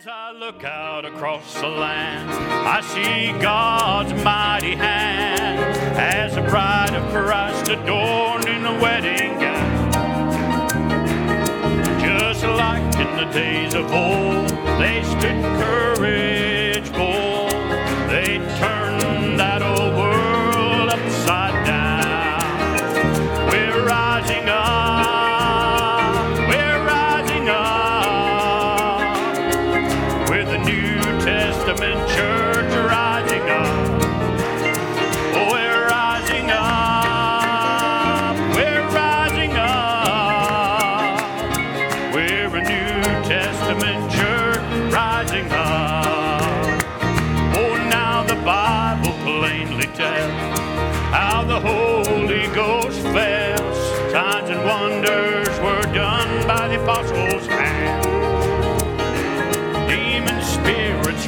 As I look out across the land, I see God's mighty hand as a bride of Christ adorned in a wedding gown. Just like in the days of old, they stood courage bold. They turned that old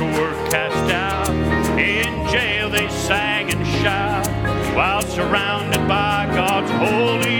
were cast out. In jail they sang and shouted while surrounded by God's holy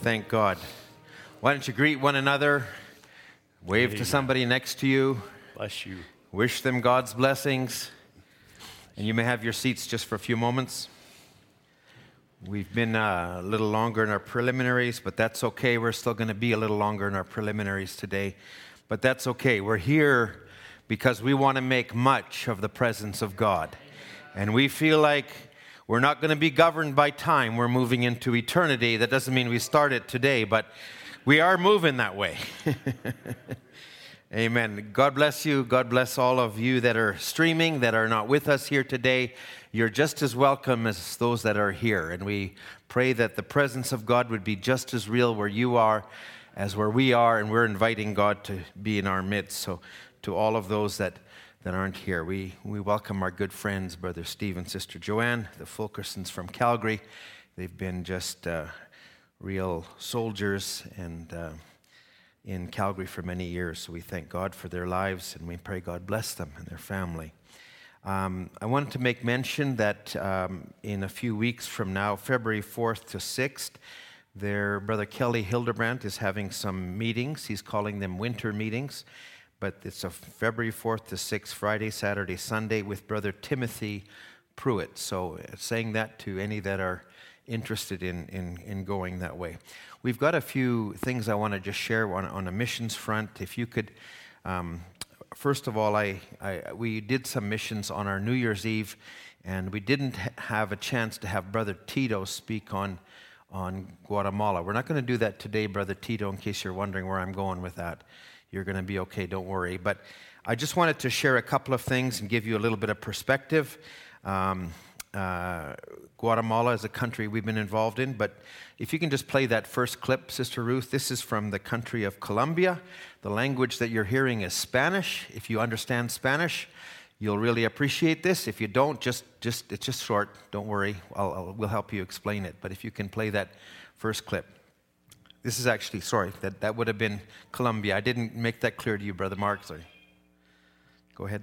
thank God. Why don't you greet one another? Wave to somebody next to you. Bless you. Wish them God's blessings. And you may have your seats just for a few moments. We've been uh, a little longer in our preliminaries, but that's okay. We're still going to be a little longer in our preliminaries today, but that's okay. We're here because we want to make much of the presence of God. And we feel like we're not going to be governed by time. We're moving into eternity. That doesn't mean we start it today, but we are moving that way. Amen. God bless you. God bless all of you that are streaming, that are not with us here today. You're just as welcome as those that are here. And we pray that the presence of God would be just as real where you are as where we are. And we're inviting God to be in our midst. So, to all of those that, that aren't here, we, we welcome our good friends, Brother Steve and Sister Joanne, the Fulkersons from Calgary. They've been just uh, real soldiers and. Uh, in Calgary for many years. So we thank God for their lives and we pray God bless them and their family. Um, I wanted to make mention that um, in a few weeks from now, February 4th to 6th, their brother Kelly Hildebrandt is having some meetings. He's calling them winter meetings, but it's a February 4th to 6th, Friday, Saturday, Sunday, with brother Timothy Pruitt. So, uh, saying that to any that are interested in, in, in going that way. We've got a few things I want to just share on, on a missions front. If you could, um, first of all, I, I, we did some missions on our New Year's Eve, and we didn't have a chance to have Brother Tito speak on, on Guatemala. We're not going to do that today, Brother Tito, in case you're wondering where I'm going with that. You're going to be okay, don't worry. But I just wanted to share a couple of things and give you a little bit of perspective. Um, uh, Guatemala is a country we've been involved in, but if you can just play that first clip, Sister Ruth, this is from the country of Colombia. The language that you're hearing is Spanish. If you understand Spanish, you'll really appreciate this. If you don't, just, just it's just short. Don't worry. I'll, I'll, we'll help you explain it. But if you can play that first clip. This is actually, sorry, that, that would have been Colombia. I didn't make that clear to you, Brother Mark. Sorry. Go ahead.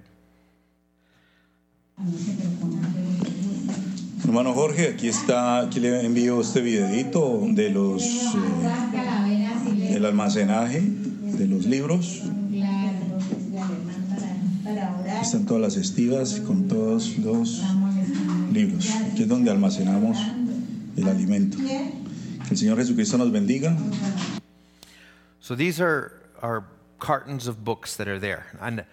Hermano Jorge, aquí está, aquí le envío este videito de los eh, del almacenaje de los libros. Aquí están todas las estivas con todos los libros. Aquí es donde almacenamos el alimento. El Señor Jesucristo nos bendiga. So these are, are cartons of books that are there. And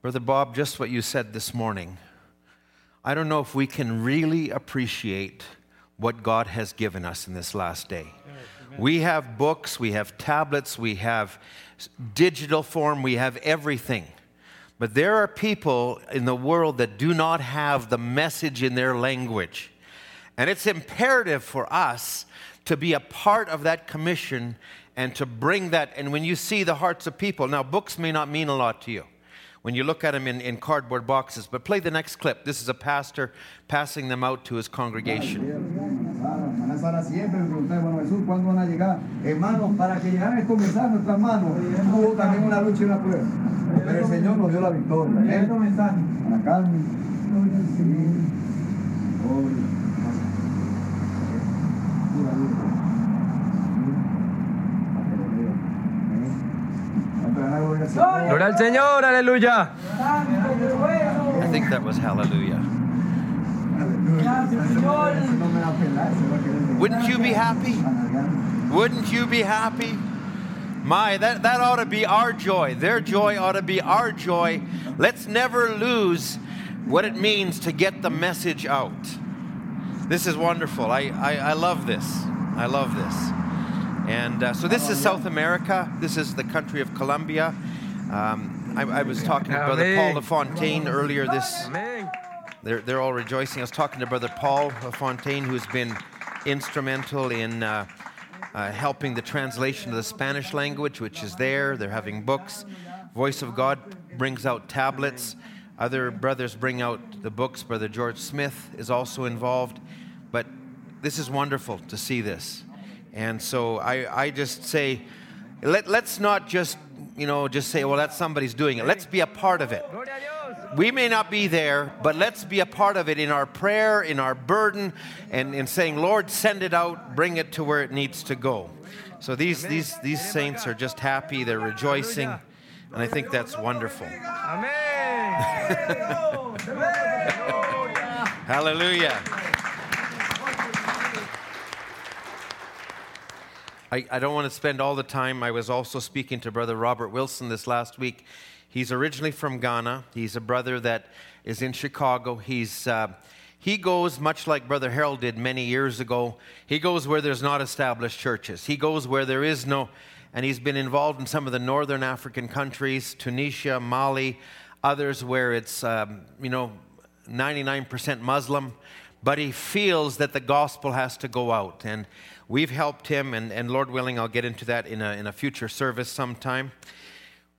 Brother Bob, just what you said this morning, I don't know if we can really appreciate what God has given us in this last day. We have books, we have tablets, we have digital form, we have everything. But there are people in the world that do not have the message in their language. And it's imperative for us to be a part of that commission and to bring that. And when you see the hearts of people, now books may not mean a lot to you when you look at them in, in cardboard boxes, but play the next clip. This is a pastor passing them out to his congregation. Hermanas, para siempre me pregunté, bueno Jesús, ¿cuándo van a llegar? Hermanos, para que llegaran a comenzar nuestras manos, hubo también una lucha y una prueba. Pero el Señor nos dio la victoria. ¿eh? Para Carmen. Gloria al Señor, aleluya. I think that was hallelujah. Wouldn't you be happy? Wouldn't you be happy? My, that, that ought to be our joy. Their joy ought to be our joy. Let's never lose what it means to get the message out. This is wonderful. I, I, I love this. I love this. And uh, so this is South America. This is the country of Colombia. Um, I, I was talking to Brother Paul LaFontaine earlier this. They're, they're all rejoicing. I was talking to Brother Paul LaFontaine, who's been instrumental in uh, uh, helping the translation of the Spanish language, which is there. They're having books. Voice of God brings out tablets. Other brothers bring out the books. Brother George Smith is also involved. But this is wonderful to see this. And so I, I just say, let, let's not just, you know, just say, well, that's somebody's doing it. Let's be a part of it. Gloria a Dios. We may not be there, but let's be a part of it in our prayer, in our burden, and in saying, Lord, send it out, bring it to where it needs to go. So these, these, these saints are just happy, they're rejoicing, and I think that's wonderful. Amén. Hallelujah. I, I don't want to spend all the time. I was also speaking to Brother Robert Wilson this last week. He's originally from Ghana. He's a brother that is in Chicago. He's, uh, he goes, much like Brother Harold did many years ago, he goes where there's not established churches. He goes where there is no, and he's been involved in some of the northern African countries, Tunisia, Mali, others where it's, um, you know, 99% Muslim, but he feels that the gospel has to go out. And we've helped him, and, and Lord willing, I'll get into that in a, in a future service sometime.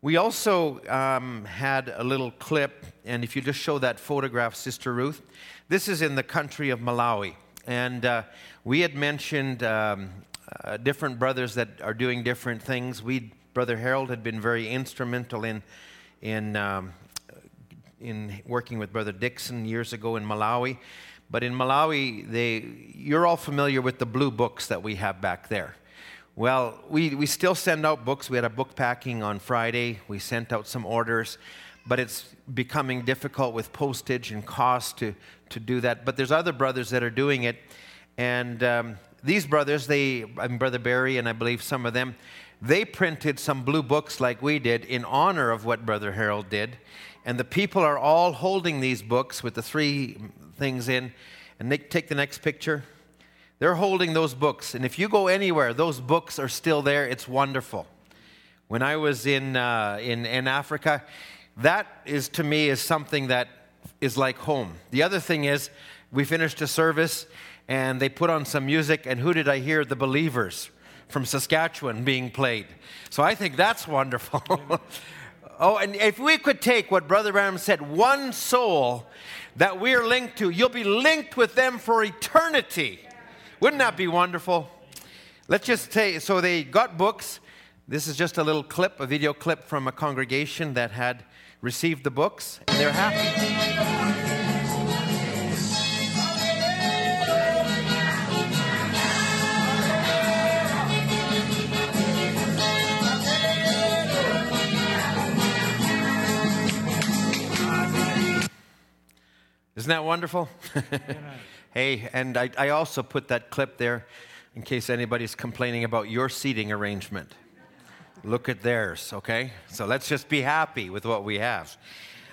We also um, had a little clip, and if you just show that photograph, Sister Ruth, this is in the country of Malawi. And uh, we had mentioned um, uh, different brothers that are doing different things. We, Brother Harold, had been very instrumental in, in um, in working with Brother Dixon years ago in Malawi. But in Malawi, they, you're all familiar with the blue books that we have back there. Well, we, we still send out books. We had a book packing on Friday. We sent out some orders, but it's becoming difficult with postage and cost to, to do that. But there's other brothers that are doing it. And um, these brothers, they, and Brother Barry, and I believe some of them, they printed some blue books like we did in honor of what Brother Harold did. And the people are all holding these books with the three things in. And they, take the next picture. They're holding those books. And if you go anywhere, those books are still there. It's wonderful. When I was in, uh, in, in Africa, that is to me is something that is like home. The other thing is, we finished a service and they put on some music, and who did I hear? The Believers from Saskatchewan being played. So I think that's wonderful. oh, and if we could take what Brother Branham said, one soul that we're linked to, you'll be linked with them for eternity. Wouldn't that be wonderful? Let's just say so they got books. This is just a little clip, a video clip from a congregation that had received the books, and they're happy. Isn't that wonderful? hey, and I, I, also put that clip there in case anybody's complaining about your seating arrangement. Look at theirs, okay? So let's just be happy with what we have.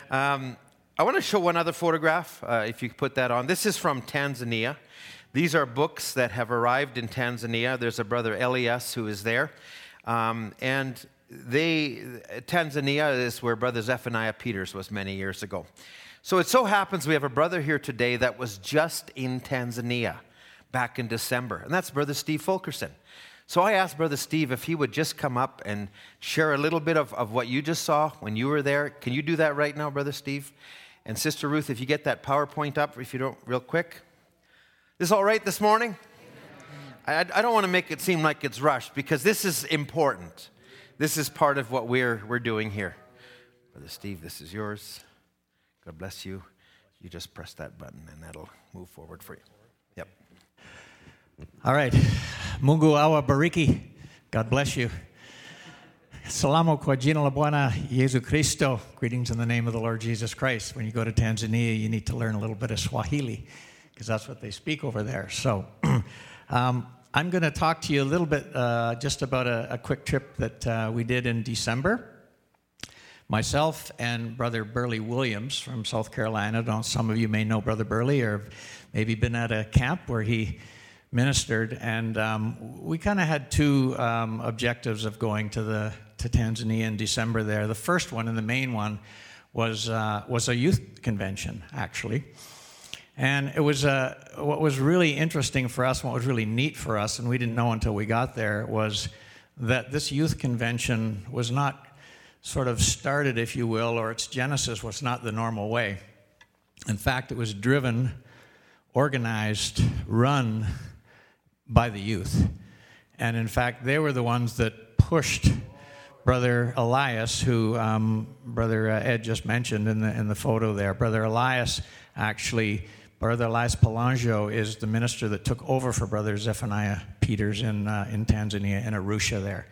Um, I want to show one other photograph, uh, if you put that on. This is from Tanzania. These are books that have arrived in Tanzania. There's a brother Elias who is there. Um, and they, Tanzania is where Brother Zephaniah Peters was many years ago. So it so happens we have a brother here today that was just in Tanzania back in December, and that's Brother Steve Fulkerson. So I asked Brother Steve if he would just come up and share a little bit of, of what you just saw when you were there. Can you do that right now, Brother Steve? And Sister Ruth, if you get that PowerPoint up, if you don't, real quick. This all right this morning? I, I don't want to make it seem like it's rushed because this is important. This is part of what we're, we're doing here. Brother Steve, this is yours. God bless you. You just press that button and that'll move forward for you. Yep. All right. Mungu awa bariki. God bless you. Salamo kwa jina la Bwana Yesu Cristo. Greetings in the name of the Lord Jesus Christ. When you go to Tanzania, you need to learn a little bit of Swahili because that's what they speak over there. So um, I'm going to talk to you a little bit uh, just about a, a, quick trip that uh, we did in December. Myself and Brother Burley Williams from South Carolina. Some of you may know Brother Burley or maybe been at a camp where he ministered. And um, we kind of had two um, objectives of going to, the, to Tanzania in December there. The first one and the main one was, uh, was a youth convention, actually. And it was uh, what was really interesting for us, what was really neat for us, and we didn't know until we got there, was that this youth convention was not sort of started, if you will, or its genesis was not the normal way. In fact, it was driven, organized, run by the youth. And in fact, they were the ones that pushed Brother Elias, who um, Brother uh, Ed just mentioned in the, in the photo there. Brother Elias actually, Brother Elias Palangio is the minister that took over for Brother Zephaniah Peters in, uh, in Tanzania, in Arusha there.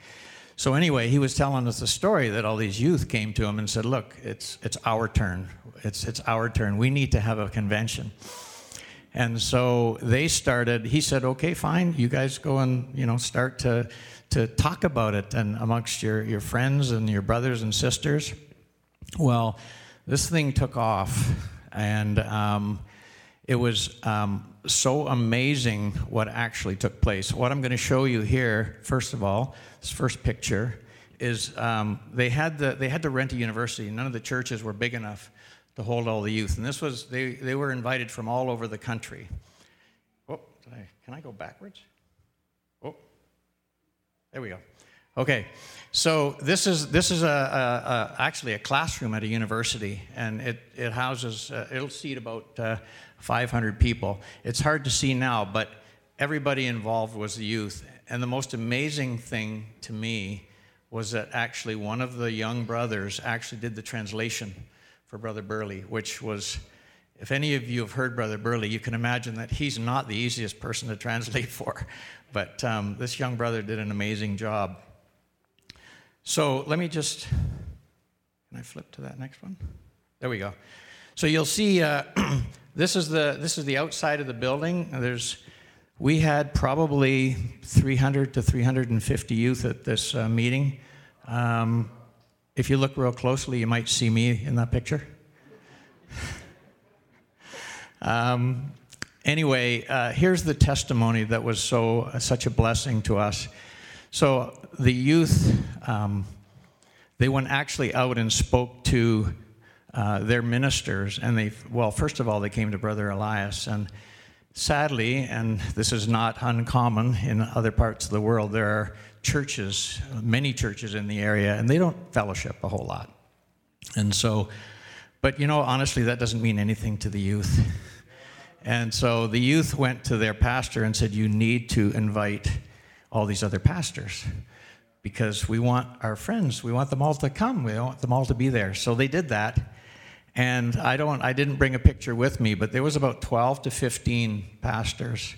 So anyway, he was telling us the story that all these youth came to him and said, "Look, it's it's our turn. It's it's our turn. We need to have a convention." And so they started. He said, "Okay, fine. You guys go and you know start to to talk about it and amongst your your friends and your brothers and sisters." Well, this thing took off, and um, it was um, so amazing what actually took place. What I'm going to show you here, first of all, this first picture is um, they had the, they had to rent a university. None of the churches were big enough to hold all the youth, and this was they they were invited from all over the country. Oh, I, can I go backwards? Oh, there we go. Okay, so this is this is a, a, a actually a classroom at a university, and it it houses uh, it'll seat about uh, 500 people. It's hard to see now, but everybody involved was the youth, and the most amazing thing to me was that actually one of the young brothers actually did the translation for Brother Burley, which was, if any of you have heard Brother Burley, you can imagine that he's not the easiest person to translate for. But um, this young brother did an amazing job. So let me just, can I flip to that next one? There we go. So you'll see uh, this is the this is the outside of the building. There's we had probably 300 to 350 youth at this uh, meeting. Um, if you look real closely, you might see me in that picture. um, anyway, uh, here's the testimony that was so uh, such a blessing to us. So the youth, um, they went actually out and spoke to uh, they're ministers, and they, well, first of all, they came to Brother Elias, and sadly, and this is not uncommon in other parts of the world, there are churches, many churches in the area, and they don't fellowship a whole lot. And so, but you know, honestly, that doesn't mean anything to the youth. And so the youth went to their pastor and said, You need to invite all these other pastors because we want our friends, we want them all to come, we want them all to be there. So they did that. And I don't I didn't bring a picture with me, but there was about 12 to 15 pastors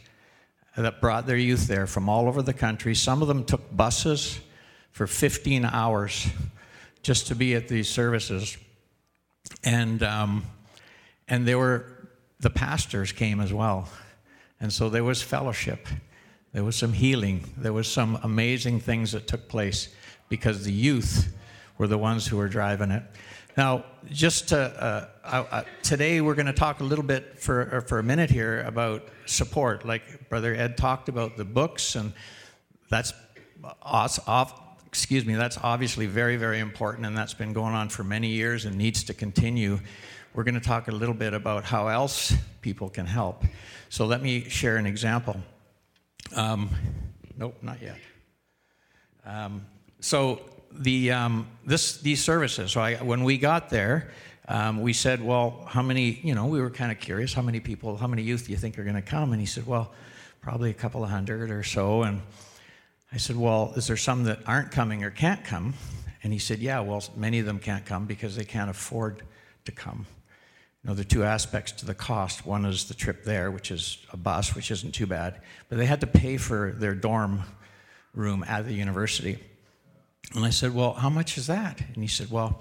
that brought their youth there from all over the country. Some of them took buses for 15 hours just to be at these services. And um, and there were the pastors came as well. And so there was fellowship. There was some healing. There was some amazing things that took place because the youth were the ones who were driving it. Now, just to, uh, I, I, today we're going to talk a little bit for, uh, for a minute here about support. Like Brother Ed talked about the books, and that's off, excuse me, that's obviously very, very important, and that's been going on for many years and needs to continue. We're going to talk a little bit about how else people can help. So let me share an example. Um, nope, not yet. Um, so the um, this these services. So I, when we got there, um, we said, "Well, how many?" You know, we were kind of curious. How many people? How many youth do you think are going to come? And he said, "Well, probably a couple of hundred or so." And I said, "Well, is there some that aren't coming or can't come?" And he said, "Yeah. Well, many of them can't come because they can't afford to come." You know, there are two aspects to the cost. One is the trip there, which is a bus, which isn't too bad, but they had to pay for their dorm room at the university. And I said, Well, how much is that? And he said, Well,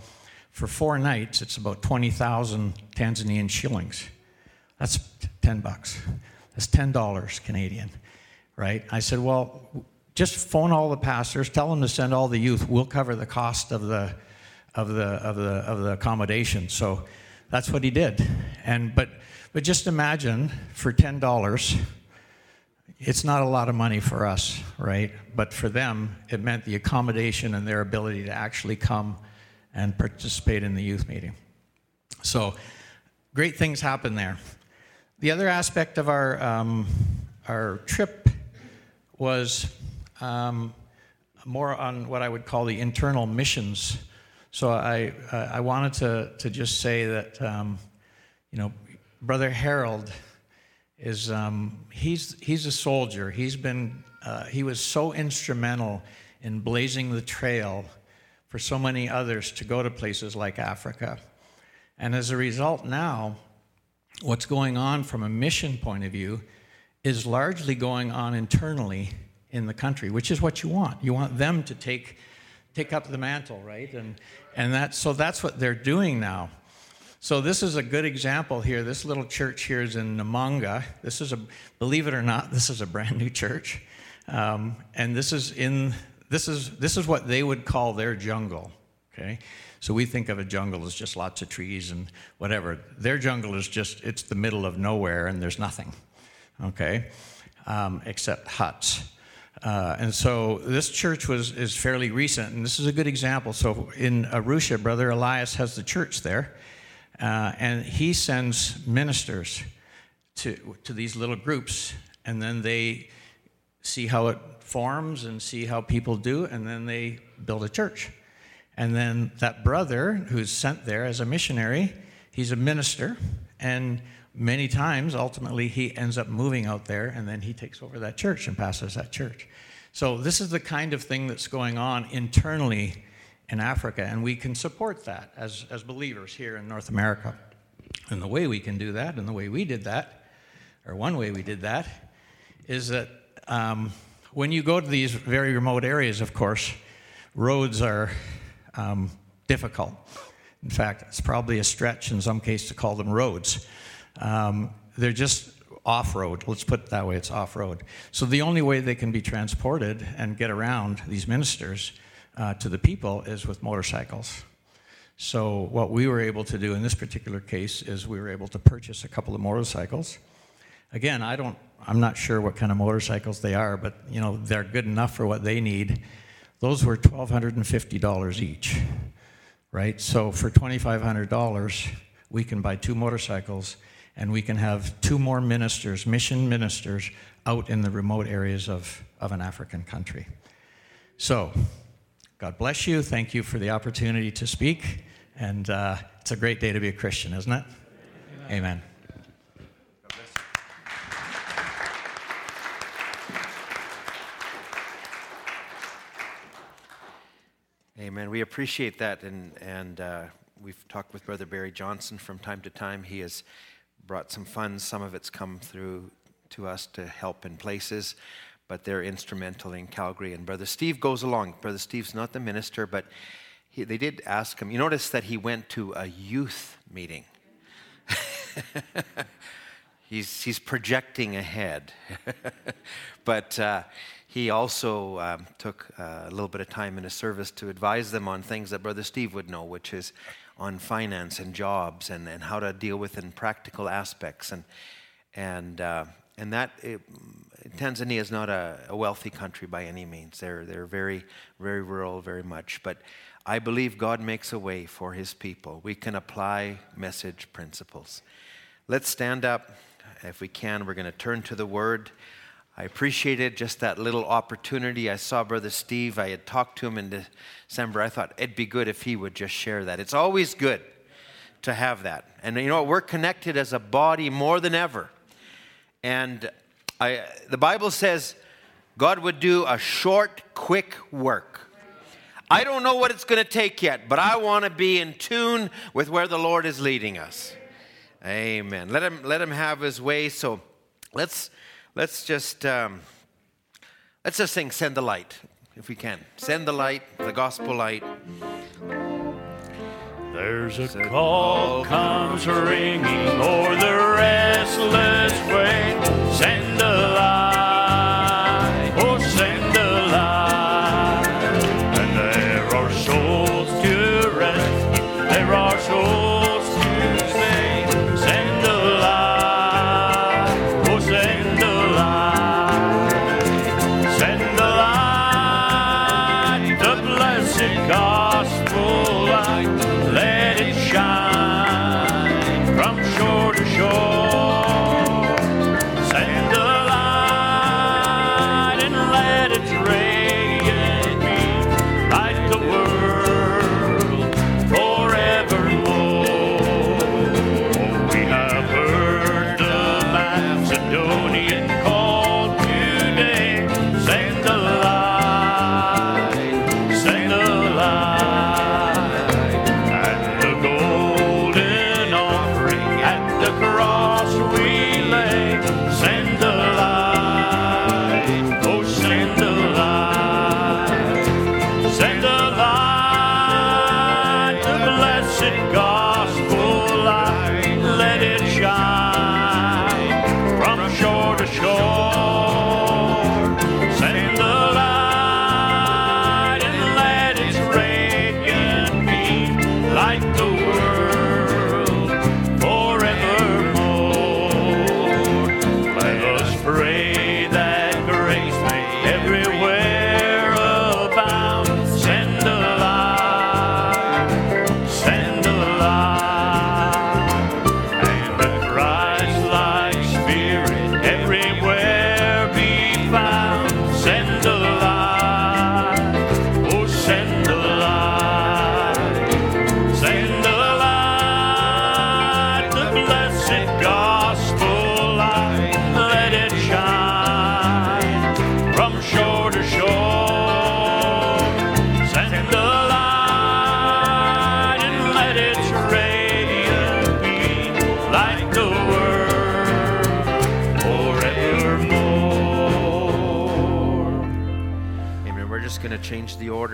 for four nights, it's about 20,000 Tanzanian shillings. That's 10 bucks. That's $10 Canadian, right? I said, Well, just phone all the pastors, tell them to send all the youth. We'll cover the cost of the, of the, of the, of the accommodation. So that's what he did. And, but, but just imagine for $10, it's not a lot of money for us, right? But for them, it meant the accommodation and their ability to actually come and participate in the youth meeting. So, great things happen there. The other aspect of our, um, our trip was um, more on what I would call the internal missions. So, I, I wanted to, to just say that, um, you know, Brother Harold is um, he's, he's a soldier. He's been, uh, he was so instrumental in blazing the trail for so many others to go to places like Africa. And as a result, now, what's going on from a mission point of view is largely going on internally in the country, which is what you want. You want them to take, take up the mantle, right? And, and that, so that's what they're doing now. So this is a good example here. This little church here is in Namanga. This is a, believe it or not, this is a brand new church, um, and this is in this is this is what they would call their jungle. Okay, so we think of a jungle as just lots of trees and whatever. Their jungle is just it's the middle of nowhere and there's nothing. Okay, um, except huts. Uh, and so this church was is fairly recent, and this is a good example. So in Arusha, Brother Elias has the church there. Uh, and he sends ministers to, to these little groups, and then they see how it forms and see how people do, and then they build a church. And then that brother who's sent there as a missionary, he's a minister, and many times, ultimately, he ends up moving out there, and then he takes over that church and pastors that church. So, this is the kind of thing that's going on internally in Africa, and we can support that as, as believers here in North America. And the way we can do that, and the way we did that, or one way we did that, is that um, when you go to these very remote areas, of course, roads are um, difficult. In fact, it's probably a stretch in some cases to call them roads. Um, they're just off road. Let's put it that way it's off road. So the only way they can be transported and get around these ministers uh, to the people is with motorcycles. So, what we were able to do in this particular case is we were able to purchase a couple of motorcycles. Again, I don't, I'm not sure what kind of motorcycles they are, but you know they're good enough for what they need. Those were $1,250 each. right? So for $2,500, we can buy two motorcycles and we can have two more ministers, mission ministers, out in the remote areas of, of an African country. So, God bless you. Thank you for the opportunity to speak. And uh, it's a great day to be a Christian, isn't it? Amen. Amen. Amen. We appreciate that, and and uh, we've talked with Brother Barry Johnson from time to time. He has brought some funds. Some of it's come through to us to help in places, but they're instrumental in Calgary. And Brother Steve goes along. Brother Steve's not the minister, but he, they did ask him. You notice that he went to a youth meeting. he's he's projecting ahead, but. Uh, he also um, took uh, a little bit of time in his service to advise them on things that Brother Steve would know, which is on finance and jobs and, and how to deal with in practical aspects. And, and, uh, and that, it, Tanzania is not a, a, wealthy country by any means. They're, they're very, very rural, very much. But I believe God makes a way for his people. We can apply message principles. Let's stand up. If we can, we're going to turn to the Word. I appreciated just that little opportunity. I saw Brother Steve. I had talked to him in December. I thought it'd be good if he would just share that. It's always good to have that. And you know what? We're connected as a body more than ever. And I, the Bible says God would do a short, quick work. I don't know what it's going to take yet, but I want to be in tune with where the Lord is leading us. Amen. Let him, let him have his way. So let's let's just um, let's just sing "Send the Light" if we can. Send the light, the gospel light. There's a call comes ringing o'er the restless way. Send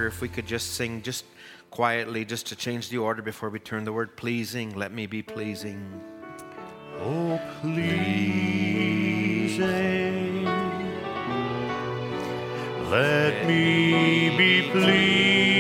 If we could just sing just quietly, just to change the order before we turn the word pleasing. Let me be pleasing. Oh, pleasing. Let me be pleasing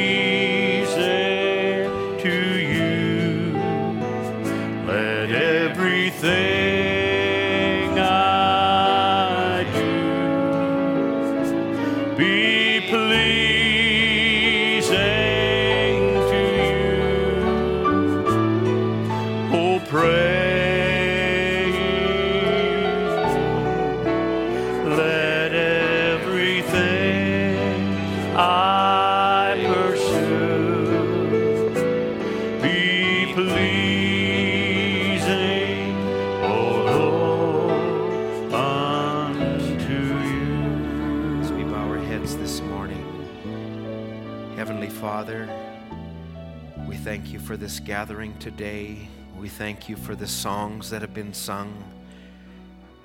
gathering today. We thank you for the songs that have been sung,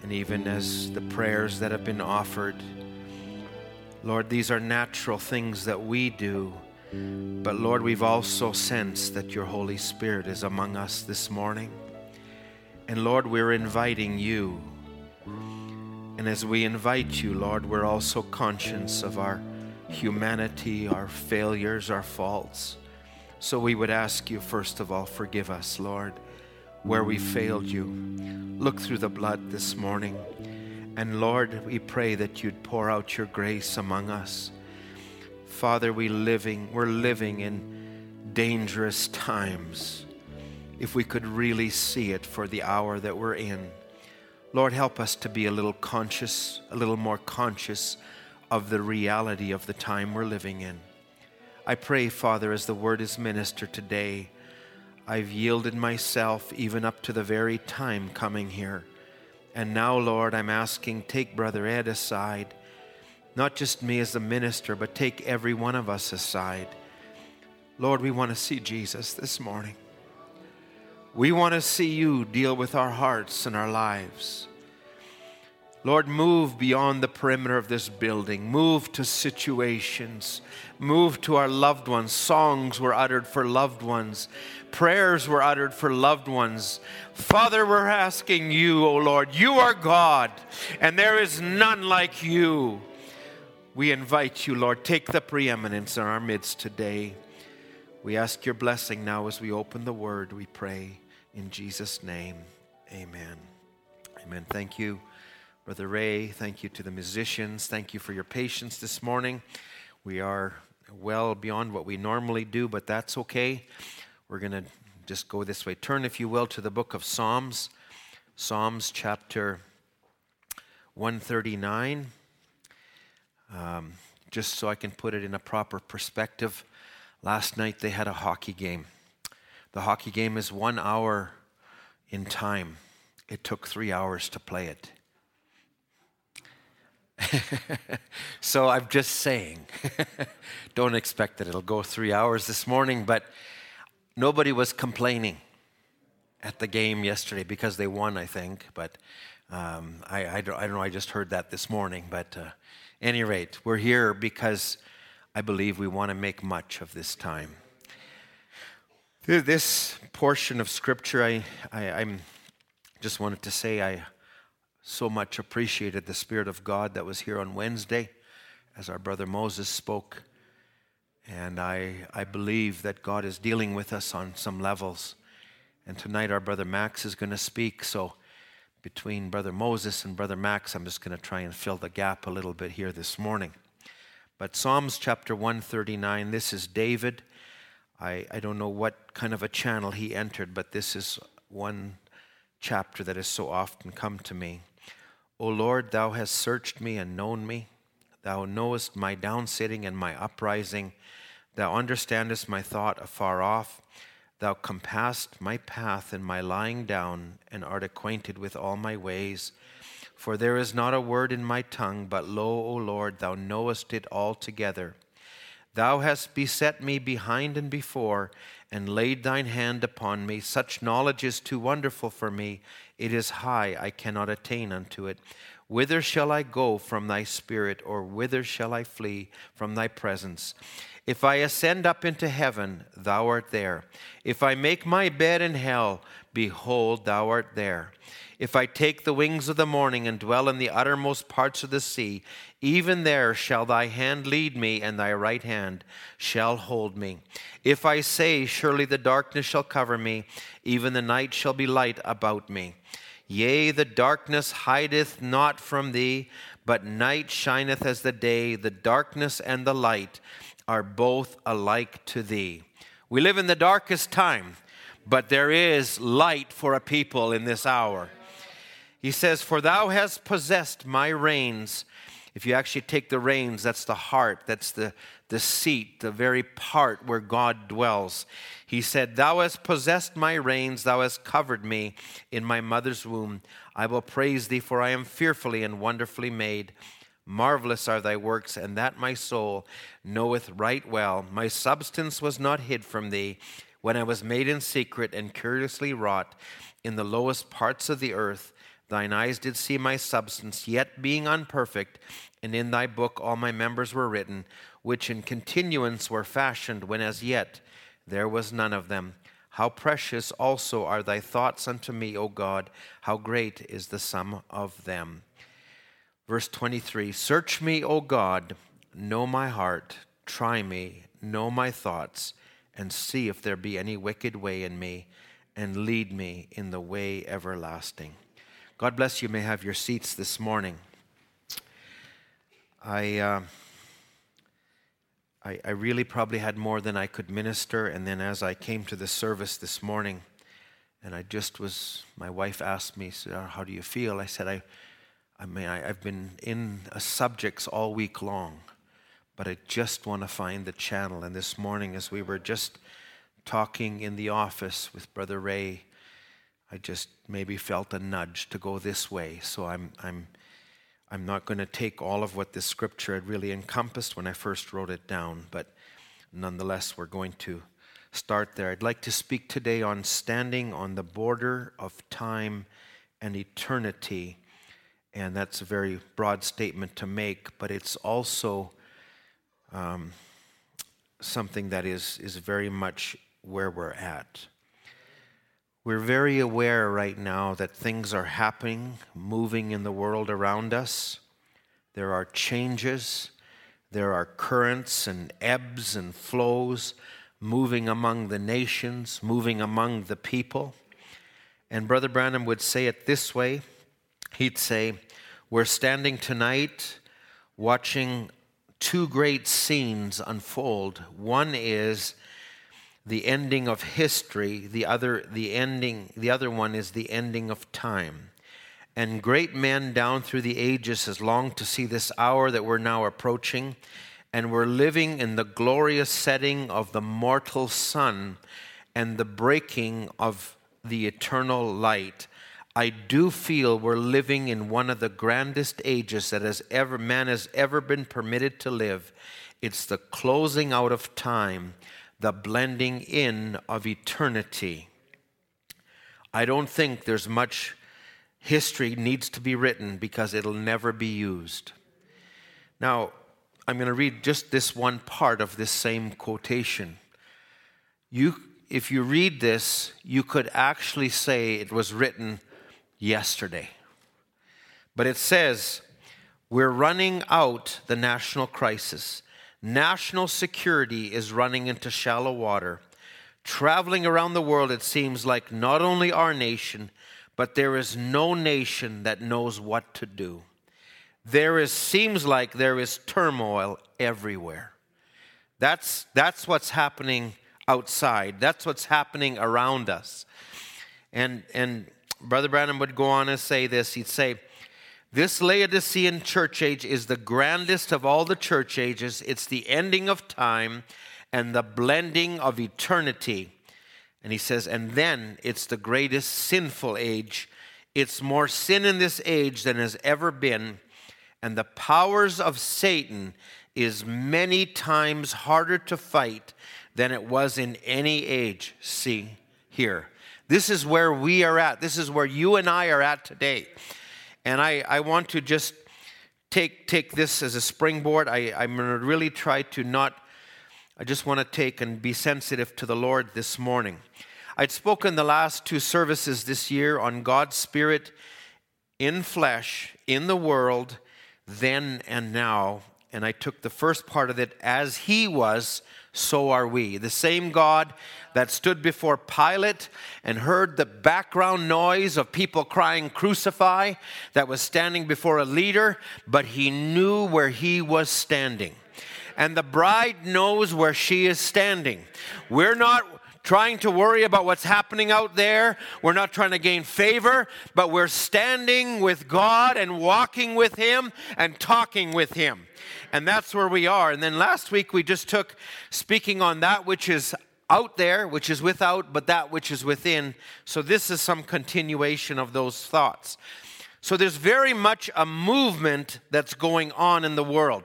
and even as the prayers that have been offered. Lord, these are natural things that we do, but Lord, we've also sensed that your Holy Spirit is among us this morning. And Lord, we're inviting you. And as we invite you, Lord, we're also conscious of our humanity, our failures, our faults. So we would ask you, first of all, forgive us, Lord, where we failed you. Look through the blood this morning. And Lord, we pray that you'd pour out your grace among us. Father, we living, we're living in dangerous times. If we could really see it for the hour that we're in. Lord, help us to be a little conscious, a little more conscious of the reality of the time we're living in. I pray, Father, as the word is ministered today, I've yielded myself even up to the very time coming here. And now, Lord, I'm asking, take Brother Ed aside, not just me as the minister, but take every one of us aside. Lord, we want to see Jesus this morning. We want to see you deal with our hearts and our lives. Lord, move beyond the perimeter of this building. Move to situations. Move to our loved ones. Songs were uttered for loved ones. Prayers were uttered for loved ones. Father, we're asking you, O oh Lord, you are God, and there is none like you. We invite you, Lord, take the preeminence in our midst today. We ask your blessing now as we open the word, we pray. In Jesus' name, amen. Amen. Thank you. Brother Ray, thank you to the musicians. Thank you for your patience this morning. We are well beyond what we normally do, but that's okay. We're going to just go this way. Turn, if you will, to the book of Psalms, Psalms chapter 139. Um, just so I can put it in a proper perspective, last night they had a hockey game. The hockey game is one hour in time, it took three hours to play it. so I'm just saying, don't expect that it'll go three hours this morning, but nobody was complaining at the game yesterday because they won, I think. But um, I, I, don't, I, don't, know, I just heard that this morning. But uh, any rate, we're here because I believe we want to make much of this time. This portion of scripture, I, I I'm just wanted to say I so much appreciated the Spirit of God that was here on Wednesday as our brother Moses spoke. And I, I believe that God is dealing with us on some levels. And tonight our brother Max is going to speak. So between brother Moses and brother Max, I'm just going to try and fill the gap a little bit here this morning. But Psalms chapter 139, this is David. I, I don't know what kind of a channel he entered, but this is one chapter that has so often come to me. O Lord, thou hast searched me and known me. Thou knowest my downsitting and my uprising. Thou understandest my thought afar off. Thou compassest my path and my lying down, and art acquainted with all my ways. For there is not a word in my tongue, but lo, O Lord, thou knowest it altogether. Thou hast beset me behind and before, and laid thine hand upon me. Such knowledge is too wonderful for me. It is high, I cannot attain unto it. Whither shall I go from thy spirit, or whither shall I flee from thy presence? If I ascend up into heaven, thou art there. If I make my bed in hell, behold, thou art there. If I take the wings of the morning and dwell in the uttermost parts of the sea, even there shall thy hand lead me, and thy right hand shall hold me. If I say, Surely the darkness shall cover me, even the night shall be light about me. Yea, the darkness hideth not from thee, but night shineth as the day. The darkness and the light are both alike to thee. We live in the darkest time, but there is light for a people in this hour. He says, For thou hast possessed my reins. If you actually take the reins, that's the heart, that's the, the seat, the very part where God dwells. He said, Thou hast possessed my reins, thou hast covered me in my mother's womb. I will praise thee, for I am fearfully and wonderfully made. Marvelous are thy works, and that my soul knoweth right well. My substance was not hid from thee when I was made in secret and curiously wrought in the lowest parts of the earth. Thine eyes did see my substance, yet being unperfect, and in thy book all my members were written, which in continuance were fashioned, when as yet there was none of them. How precious also are thy thoughts unto me, O God! How great is the sum of them. Verse 23 Search me, O God, know my heart, try me, know my thoughts, and see if there be any wicked way in me, and lead me in the way everlasting. God bless you. you may have your seats this morning. I, uh, I, I really probably had more than I could minister, and then as I came to the service this morning, and I just was, my wife asked me, How do you feel? I said, I, I mean, I, have been in subjects all week long, but I just want to find the channel. And this morning, as we were just talking in the office with Brother Ray, I just maybe felt a nudge to go this way. So I'm, I'm, I'm not going to take all of what this scripture had really encompassed when I first wrote it down, but nonetheless, we're going to start there. I'd like to speak today on standing on the border of time and eternity and that's a very broad statement to make, but it's also um, something that is, is very much where we're at. We're very aware right now that things are happening, moving in the world around us. There are changes, there are currents and ebbs and flows moving among the nations, moving among the people. And Brother Branham would say it this way he'd say, We're standing tonight watching two great scenes unfold. One is the ending of history, the other, the ending, the other one is the ending of time. And great men down through the ages has longed to see this hour that we're now approaching. And we're living in the glorious setting of the mortal sun and the breaking of the eternal light. I do feel we're living in one of the grandest ages that has ever man has ever been permitted to live. It's the closing out of time, the blending in of eternity. I don't think there's much history needs to be written because it'll never be used. Now, I'm going to read just this one part of this same quotation. You if you read this, you could actually say it was written yesterday. But it says, we're running out the national crisis. National security is running into shallow water. Traveling around the world, it seems like not only our nation, but there is no nation that knows what to do. There is, seems like there is turmoil everywhere. That's, that's what's happening outside. That's what's happening around us. And, and Brother Branham would go on and say this. He'd say, This Laodicean church age is the grandest of all the church ages. It's the ending of time and the blending of eternity. And he says, and then it's the greatest sinful age. It's more sin in this age than has ever been. And the powers of Satan is many times harder to fight than it was in any age. See here. This is where we are at. This is where you and I are at today. And I, I want to just take, take this as a springboard. I, I'm going to really try to not, I just want to take and be sensitive to the Lord this morning. I'd spoken the last two services this year on God's Spirit in flesh, in the world, then and now. And I took the first part of it as He was, so are we. The same God that stood before Pilate and heard the background noise of people crying, Crucify, that was standing before a leader, but he knew where he was standing. And the bride knows where she is standing. We're not trying to worry about what's happening out there. We're not trying to gain favor, but we're standing with God and walking with Him and talking with Him. And that's where we are. And then last week we just took speaking on that which is out there, which is without, but that which is within. So this is some continuation of those thoughts. So there's very much a movement that's going on in the world.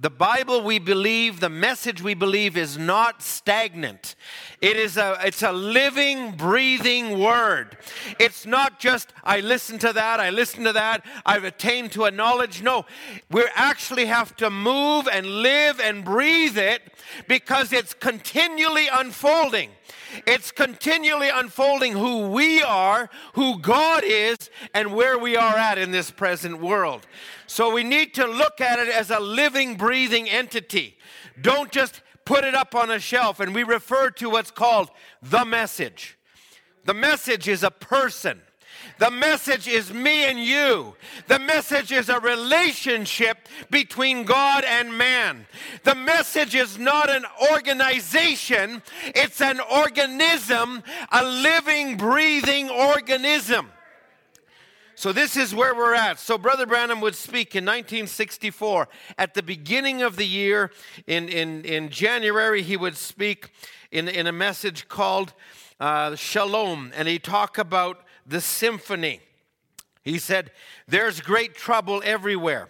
The Bible we believe, the message we believe is not stagnant. It is a it's a living, breathing word. It's not just I listen to that, I listen to that, I've attained to a knowledge. No, we actually have to move and live and breathe it because it's continually unfolding. It's continually unfolding who we are, who God is, and where we are at in this present world. So we need to look at it as a living, breathing entity. Don't just put it up on a shelf, and we refer to what's called the message. The message is a person. The message is me and you. The message is a relationship between God and man. The message is not an organization, it's an organism, a living, breathing organism. So, this is where we're at. So, Brother Branham would speak in 1964. At the beginning of the year, in, in, in January, he would speak in, in a message called uh, Shalom, and he talk about the symphony. He said, There's great trouble everywhere.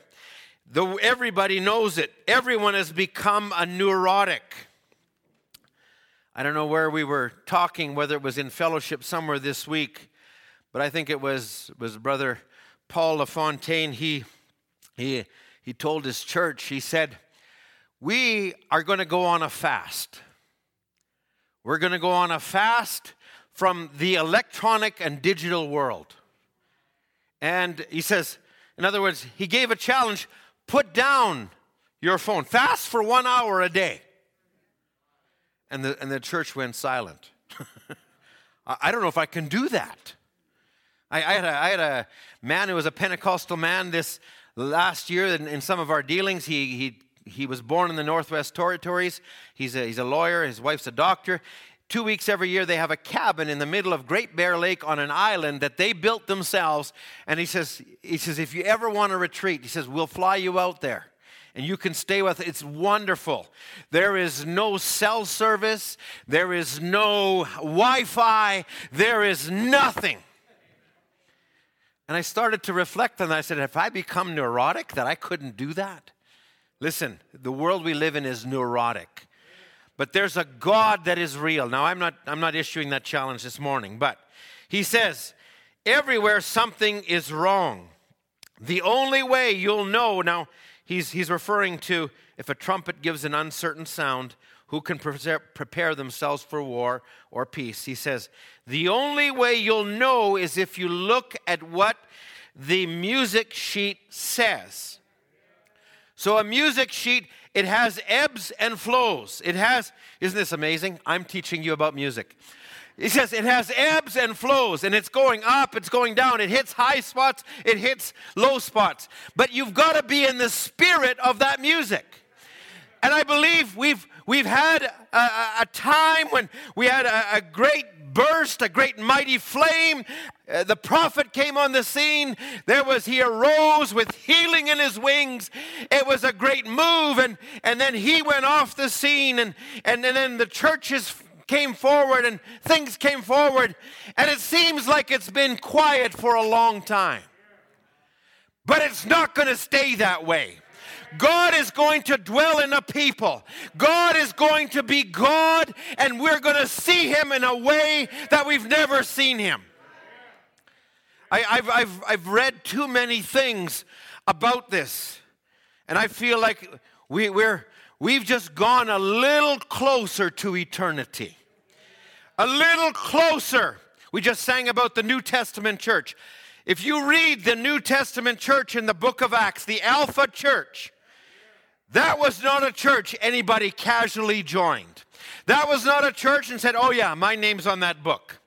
Though everybody knows it, everyone has become a neurotic. I don't know where we were talking, whether it was in fellowship somewhere this week, but I think it was, was Brother Paul LaFontaine. He, he, he told his church, he said, We are going to go on a fast. We're going to go on a fast from the electronic and digital world. And he says, in other words, he gave a challenge put down your phone, fast for one hour a day. And the, and the church went silent. I don't know if I can do that. I, I, had a, I, had a, man who was a Pentecostal man this last year in, in some of our dealings. He, he, he was born in the Northwest Territories. He's a, he's a lawyer, his wife's a doctor two weeks every year they have a cabin in the middle of great bear lake on an island that they built themselves. And he says he says if you ever want to retreat he says we'll fly you out there and you can stay with it's wonderful. There is no cell service. There is no wi-fi. There is nothing. And i started to reflect and i said if i become neurotic that i couldn't do that? Listen the world we live in is neurotic but there's a God that is real. Now, I'm not, I'm not issuing that challenge this morning, but he says, everywhere something is wrong. The only way you'll know, now, he's, he's referring to if a trumpet gives an uncertain sound, who can prepare themselves for war or peace. He says, the only way you'll know is if you look at what the music sheet says. So, a music sheet it has ebbs and flows. It has, isn't this amazing? I'm teaching you about music. He says it has ebbs and flows, and it's going up, it's going down. It hits high spots, it hits low spots. But you've got to be in the spirit of that music. And I believe we've we've had a, a time when we had a, a great burst, a great mighty flame. Uh, the prophet came on the scene. There was, he arose with healing in his wings. It was a great move. And, and then he went off the scene. And, and, and then the churches came forward and things came forward. And it seems like it's been quiet for a long time. But it's not going to stay that way. God is going to dwell in a people. God is going to be God, and we're going to see Him in a way that we've never seen Him. I, have I've, I've read too many things about this, and I feel like we, we're, we've just gone a little closer to eternity. A little closer. We just sang about the New Testament church. If you read the New Testament church in the book of Acts, the Alpha Church, that was not a church anybody casually joined. That was not a church and said, oh, yeah, my name's on that book.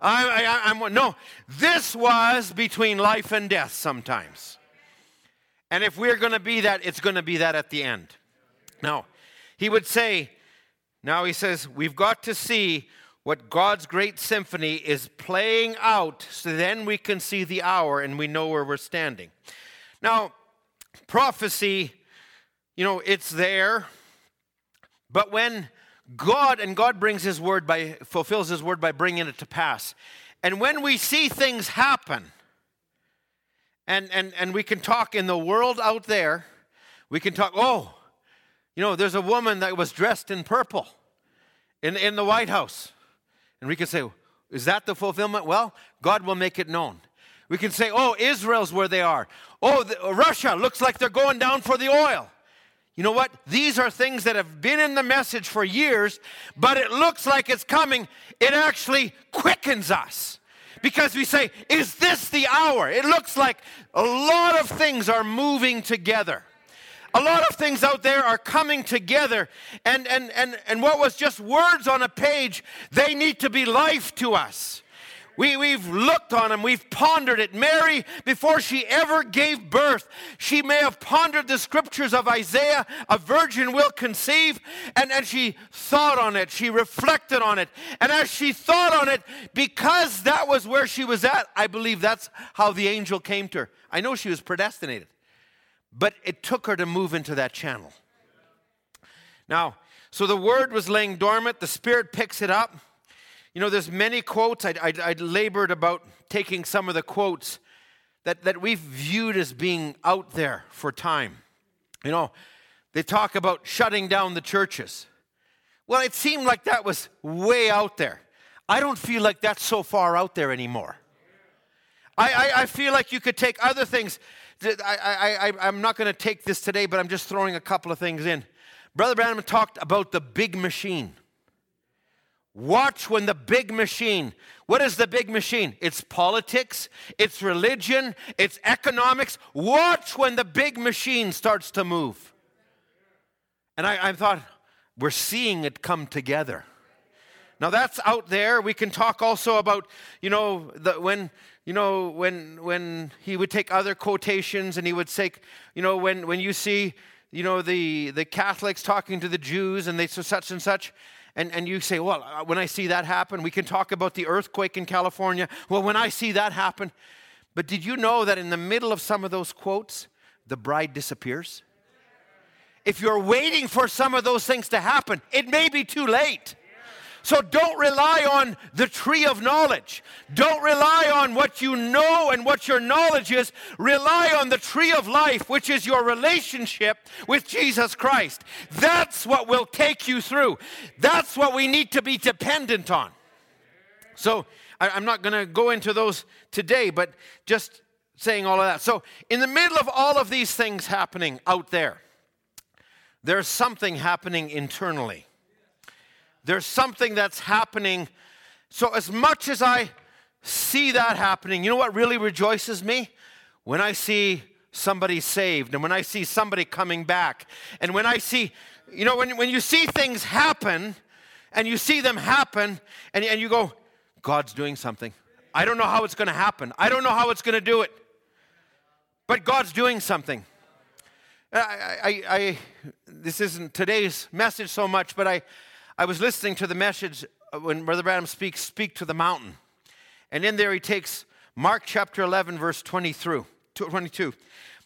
I, I, I'm no, this was between life and death sometimes. And if we're going to be that, it's going to be that at the end. Now, he would say, now he says, we've got to see what God's great symphony is playing out so then we can see the hour and we know where we're standing. Now, prophecy you know, it's there. But when God, and God brings his word by, fulfills his word by bringing it to pass. And when we see things happen, And, and, and we can talk in the world out there, we can talk, oh, you know, there's a woman that was dressed in purple in, in the White House. And we can say, is that the fulfillment? Well, God will make it known. We can say, oh, Israel's where they are. Oh, the, Russia looks like they're going down for the oil. You know what? These are things that have been in the message for years, but it looks like it's coming. It actually quickens us because we say, Is this the hour? It looks like a lot of things are moving together. A lot of things out there are coming together, and, and, and, and what was just words on a page, they need to be life to us. We, we've looked on him, we've pondered it. Mary, before she ever gave birth, she may have pondered the scriptures of Isaiah, a virgin will conceive, and, and she thought on it, she reflected on it. And as she thought on it, because that was where she was at, I believe that's how the angel came to her. I know she was predestinated, but it took her to move into that channel. Now, so the word was laying dormant, the Spirit picks it up. You know, there's many quotes. I, I, I labored about taking some of the quotes that, that we've viewed as being out there for time. You know, they talk about shutting down the churches. Well, it seemed like that was way out there. I don't feel like that's so far out there anymore. I, I, I feel like you could take other things. I, I, I, I'm not going to take this today, but I'm just throwing a couple of things in. Brother Branham talked about the big machine. Watch when the big machine, what is the big machine? It's politics, it's religion, it's economics. Watch when the big machine starts to move. And I, I thought, we're seeing it come together. Now that's out there. We can talk also about, you know, the, when you know when when he would take other quotations and he would say, you know, when when you see, you know, the the Catholics talking to the Jews and they so such and such, and, and you say, well, uh, when I see that happen, we can talk about the earthquake in California. Well, when I see that happen, but did you know that in the middle of some of those quotes, the bride disappears? If you're waiting for some of those things to happen, it may be too late. So don't rely on the tree of knowledge. Don't rely on what you know and what your knowledge is. Rely on the tree of life, which is your relationship with Jesus Christ. That's what will take you through. That's what we need to be dependent on. So I, am not going to go into those today, but just saying all of that. So, in the middle of all of these things happening out there, there's something happening internally. There's something that's happening. So, as much as I see that happening, you know what really rejoices me? When I see somebody saved and when I see somebody coming back and when I see, you know, when, when you see things happen and you see them happen and, and you go, God's doing something. I don't know how it's going to happen. I don't know how it's going to do it. But God's doing something. I, I, I, this isn't today's message so much, but I, I was listening to the message uh, when Brother Branham speaks, Speak to the Mountain. And in there he takes Mark chapter 11, verse 20 through 22.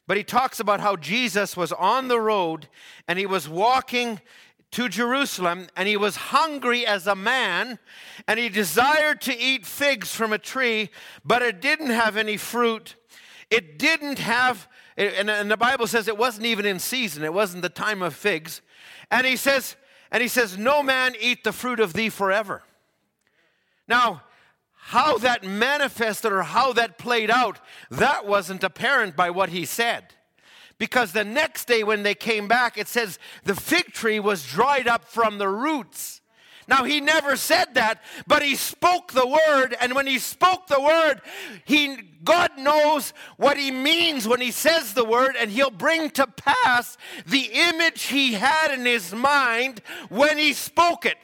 But he talks about how Jesus was on the road and he was walking to Jerusalem and he was hungry as a man and he desired to eat figs from a tree, but it didn't have any fruit. It didn't have, eh, and the Bible says it wasn't even in season, it wasn't the time of figs. And he says, and he says, No man eat the fruit of thee forever. Now, how that manifested or how that played out, that wasn't apparent by what he said. Because the next day when they came back, it says the fig tree was dried up from the roots. Now, he never said that, but he spoke the word, and when he spoke the word, he, God knows what he means when he says the word, and he'll bring to pass the image he had in his mind when he spoke it,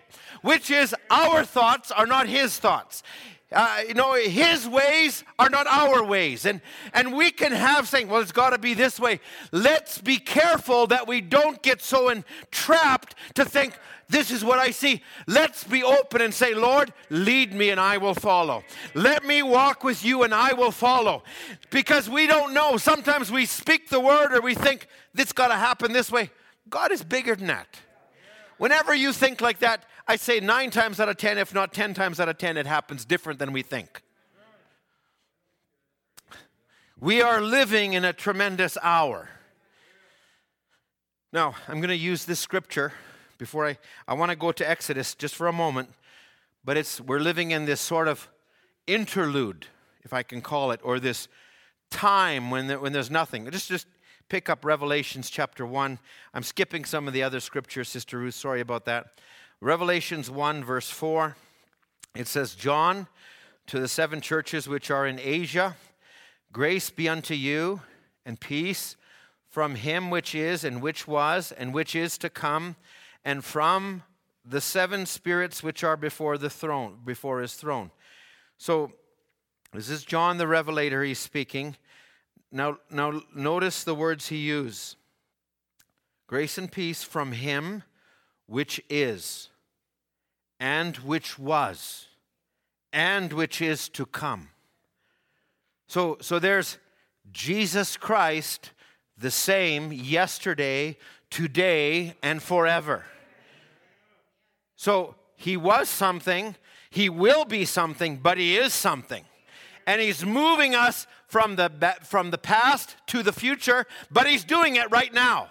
which is our thoughts are not his thoughts. Uh, you know, his ways are not our ways. And, and we can have saying, well, it's got to be this way. Let's be careful that we don't get so entrapped to think, this is what I see. Let's be open and say, Lord, lead me and I will follow. Let me walk with you and I will follow. Because we don't know. Sometimes we speak the word or we think, this got to happen this way. God is bigger than that. Whenever you think like that, I say nine times out of ten, if not ten times out of ten, it happens different than we think. We are living in a tremendous hour. Now, I'm going to use this scripture before I, I want to go to Exodus just for a moment, but it's, we're living in this sort of interlude, if I can call it, or this time when, when there's nothing. Just, just pick up Revelations chapter 1. I'm skipping some of the other scriptures, Sister Ruth, sorry about that. Revelations 1, verse 4, it says, John, to the seven churches which are in Asia, grace be unto you and peace from him which is, and which was, and which is to come, and from the seven spirits which are before the throne, before his throne. So this is John the Revelator, he's speaking. Now, now notice the words he used. Grace and peace from him which is, and which was, and which is to come. So, so there's Jesus Christ, the same yesterday, today, and forever. So he was something, he will be something, but he is something. And he's moving us from the, from the past to the future, but he's doing it right now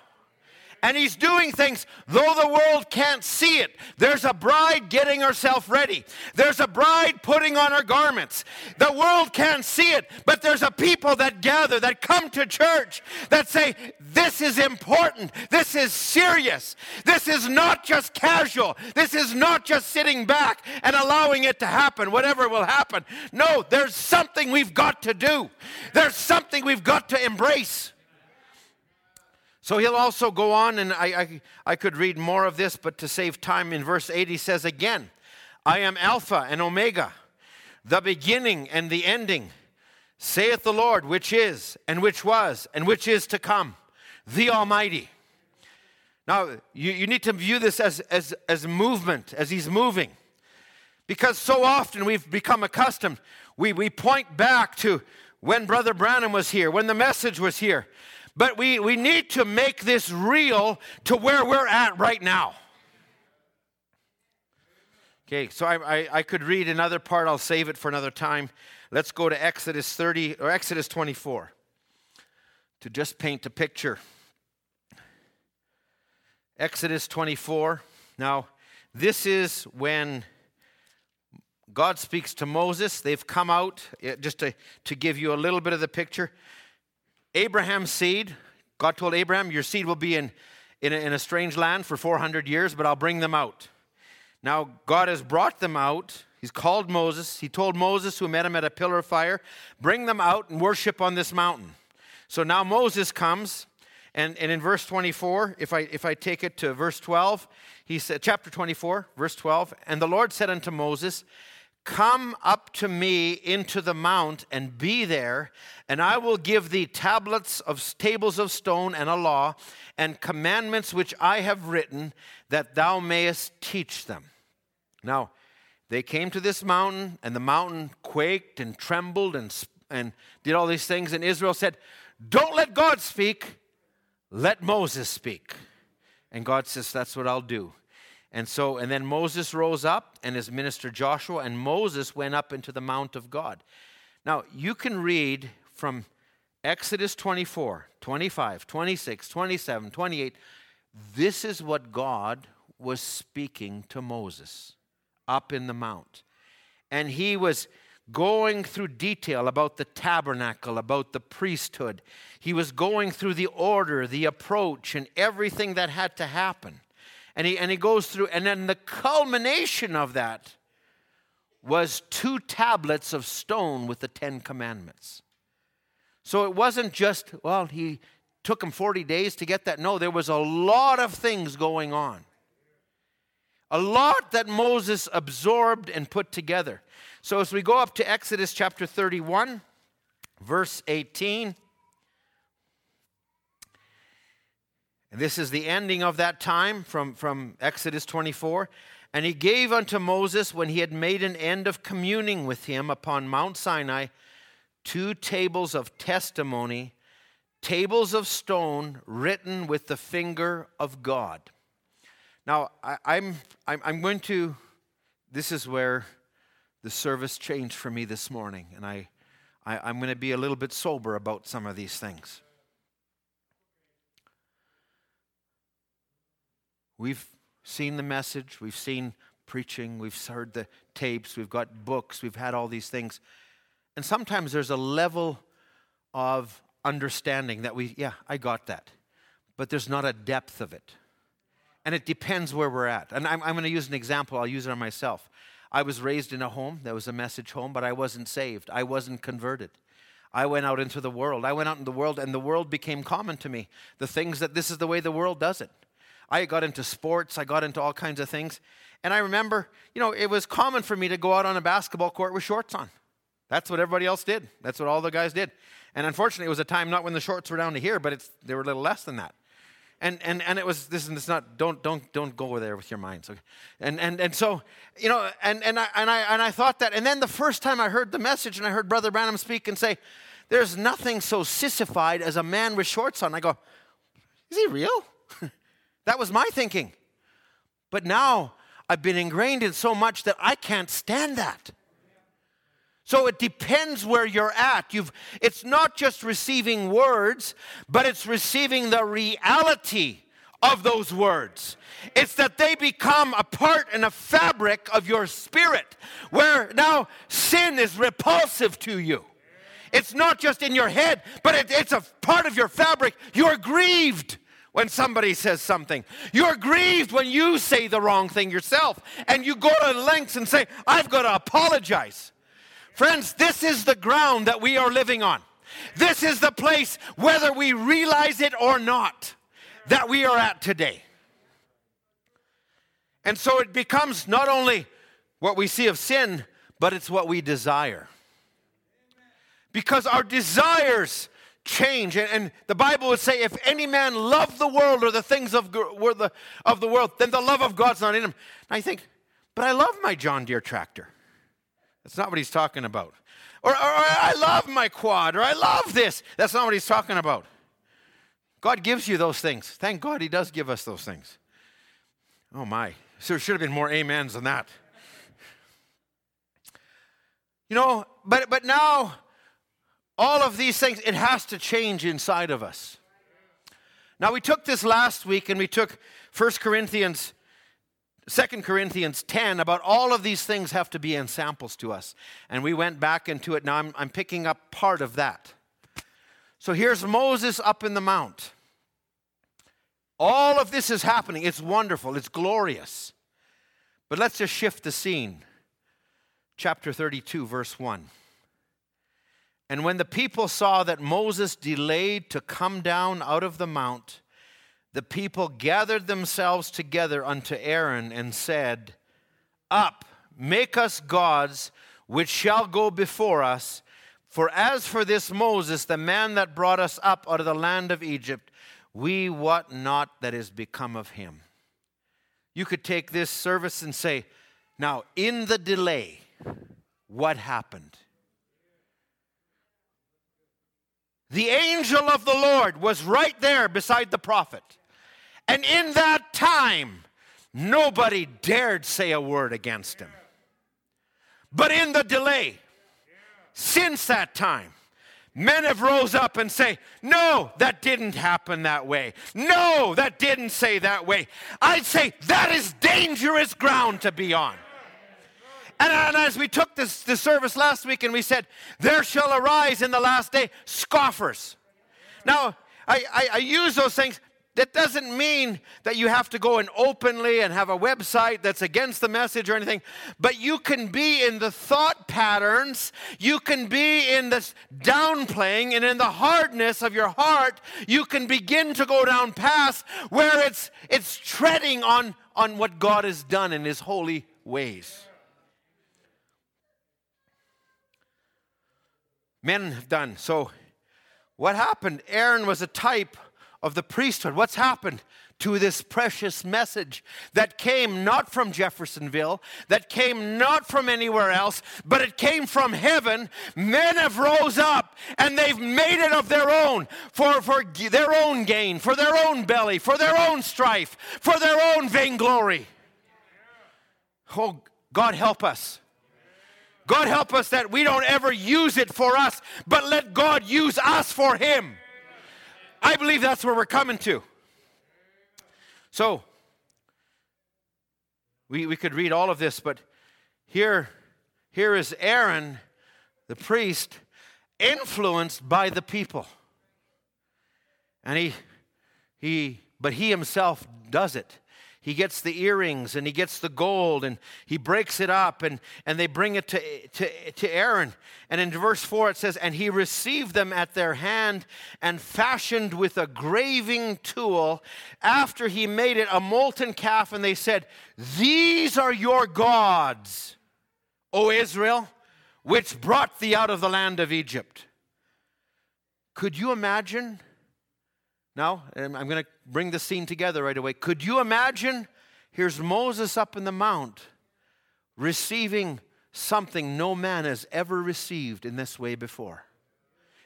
and he's doing things though the world can't see it. There's a bride getting herself ready. There's a bride putting on her garments. The world can't see it, but there's a people that gather, that come to church, that say, This is important. This is serious. This is not just casual. This is not just sitting back and allowing it to happen, whatever will happen. No, there's something we've got to do, there's something we've got to embrace. So he'll also go on, and I, I, I, could read more of this, but to save time, in verse 8, he says again, I am Alpha and Omega, the beginning and the ending, saith the Lord, which is, and which was, and which is to come, the Almighty. Now, you, you need to view this as, as, as movement, as he's moving. Because so often we've become accustomed, we, we point back to when Brother Branham was here, when the message was here. But we, we need to make this real to where we're at right now. Okay, so I, I, I, could read another part. I'll save it for another time. Let's go to Exodus 30 or Exodus 24 to just paint a picture. Exodus 24. Now, this is when God speaks to Moses. They've come out, eh, just to, to give you a little bit of the picture. Abraham's seed, God told Abraham, Your seed will be in, in, a, in a strange land for 400 years, but I'll bring them out. Now, God has brought them out. He's called Moses. He told Moses, who met him at a pillar of fire, Bring them out and worship on this mountain. So now Moses comes, and, and in verse 24, if I, if I take it to verse 12, he said, chapter 24, verse 12, and the Lord said unto Moses, Come up to me into the mount and be there, and I will give thee tablets of tables of stone and a law and commandments which I have written, that thou mayest teach them. Now, they came to this mountain, and the mountain quaked and trembled and, and did all these things. And Israel said, Don't let God speak, let Moses speak. And God says, That's what I'll do. And so, and then Moses rose up and his minister Joshua, and Moses went up into the mount of God. Now, you can read from Exodus 24, 25, 26, 27, 28. This is what God was speaking to Moses up in the mount. And he was going through detail about the tabernacle, about the priesthood. He was going through the order, the approach, and everything that had to happen. And he, and he goes through, and then the culmination of that was two tablets of stone with the Ten Commandments. So it wasn't just, well, he took him 40 days to get that. No, there was a lot of things going on. A lot that Moses absorbed and put together. So as we go up to Exodus chapter 31, verse 18, This is the ending of that time from, from Exodus 24. And he gave unto Moses, when he had made an end of communing with him upon Mount Sinai, two tables of testimony, tables of stone written with the finger of God. Now, I, I'm, I'm, I'm going to, this is where the service changed for me this morning. And I, I, I'm going to be a little bit sober about some of these things. We've seen the message, we've seen preaching, we've heard the tapes, we've got books, we've had all these things. And sometimes there's a level of understanding that we, yeah, I got that. But there's not a depth of it. And it depends where we're at. And I'm, I'm going to use an example, I'll use it on myself. I was raised in a home that was a message home, but I wasn't saved. I wasn't converted. I went out into the world. I went out in the world, and the world became common to me. The things that this is the way the world does it. I got into sports, I got into all kinds of things. And I remember, you know, it was common for me to go out on a basketball court with shorts on. That's what everybody else did. That's what all the guys did. And unfortunately, it was a time not when the shorts were down to here, but it's, they were a little less than that. And, and, and it was, this is not, don't, don't, don't go there with your minds. Okay? And, and, and so, you know, and, and, I, and, I, and I thought that. And then the first time I heard the message and I heard Brother Branham speak and say, there's nothing so sissified as a man with shorts on. I go, is he real? that was my thinking. But now I've been ingrained in so much that I can't stand that. So it depends where you're at. You've, it's not just receiving words, but it's receiving the reality of those words. It's that they become a part and a fabric of your spirit, where now sin is repulsive to you. It's not just in your head, but it, it's a part of your fabric. You're grieved when somebody says something. You're grieved when you say the wrong thing yourself, and you go to lengths and say, I've got to apologize. Friends, this is the ground that we are living on. This is the place, whether we realize it or not, that we are at today. And so it becomes not only what we see of sin, but it's what we desire. Because our desires change. And, the Bible would say, if any man love the world or the things of, the, of the world, then the love of God's not in him. And I think, but I love my John Deere tractor. That's not what he's talking about. Or, or, or, I love my quad, or I love this. That's not what he's talking about. God gives you those things. Thank God he does give us those things. Oh my. So there should have been more amens than that. You know, but but now all of these things, it has to change inside of us. Now we took this last week and we took 1 Corinthians Second Corinthians 10 about all of these things have to be ensamples to us. And we went back into it. Now I'm, I'm picking up part of that. So here's Moses up in the mount. All of this is happening. It's wonderful, it's glorious. But let's just shift the scene. Chapter 32, verse 1. And when the people saw that Moses delayed to come down out of the mount, the people gathered themselves together unto Aaron and said, Up, make us gods which shall go before us. For as for this Moses, the man that brought us up out of the land of Egypt, we wot not that is become of him. You could take this service and say, Now, in the delay, what happened? The angel of the Lord was right there beside the prophet. And in that time, nobody dared say a word against him. But in the delay, since that time, men have rose up and say, no, that didn't happen that way. No, that didn't say that way. I'd say that is dangerous ground to be on. And, and as we took this, this service last week and we said, there shall arise in the last day scoffers. Now, I, I, I use those things that doesn't mean that you have to go and openly and have a website that's against the message or anything, but you can be in the thought patterns, you can be in this downplaying, and in the hardness of your heart, you can begin to go down paths where it's, it's treading on, on what God has done in His holy ways. Men have done. So, what happened? Aaron was a type of the priesthood. What's happened to this precious message that came not from Jeffersonville, that came not from anywhere else, but it came from heaven? Men have rose up and they've made it of their own for, for their own gain, for their own belly, for their own strife, for their own vainglory. Oh, God help us. God help us that we don't ever use it for us, but let God use us for Him. I believe that's where we're coming to. So, we, we could read all of this, but here, here is Aaron, the priest, influenced by the people. And he, he, but he himself does it. He gets the earrings and he gets the gold and he breaks it up and, and they bring it to, to, to Aaron. And in verse 4 it says, And he received them at their hand and fashioned with a graving tool. After he made it a molten calf, and they said, These are your gods, O Israel, which brought thee out of the land of Egypt. Could you imagine? Now, um, I'm going to bring the scene together right away. Could you imagine? Here's Moses up in the mount receiving something no man has ever received in this way before.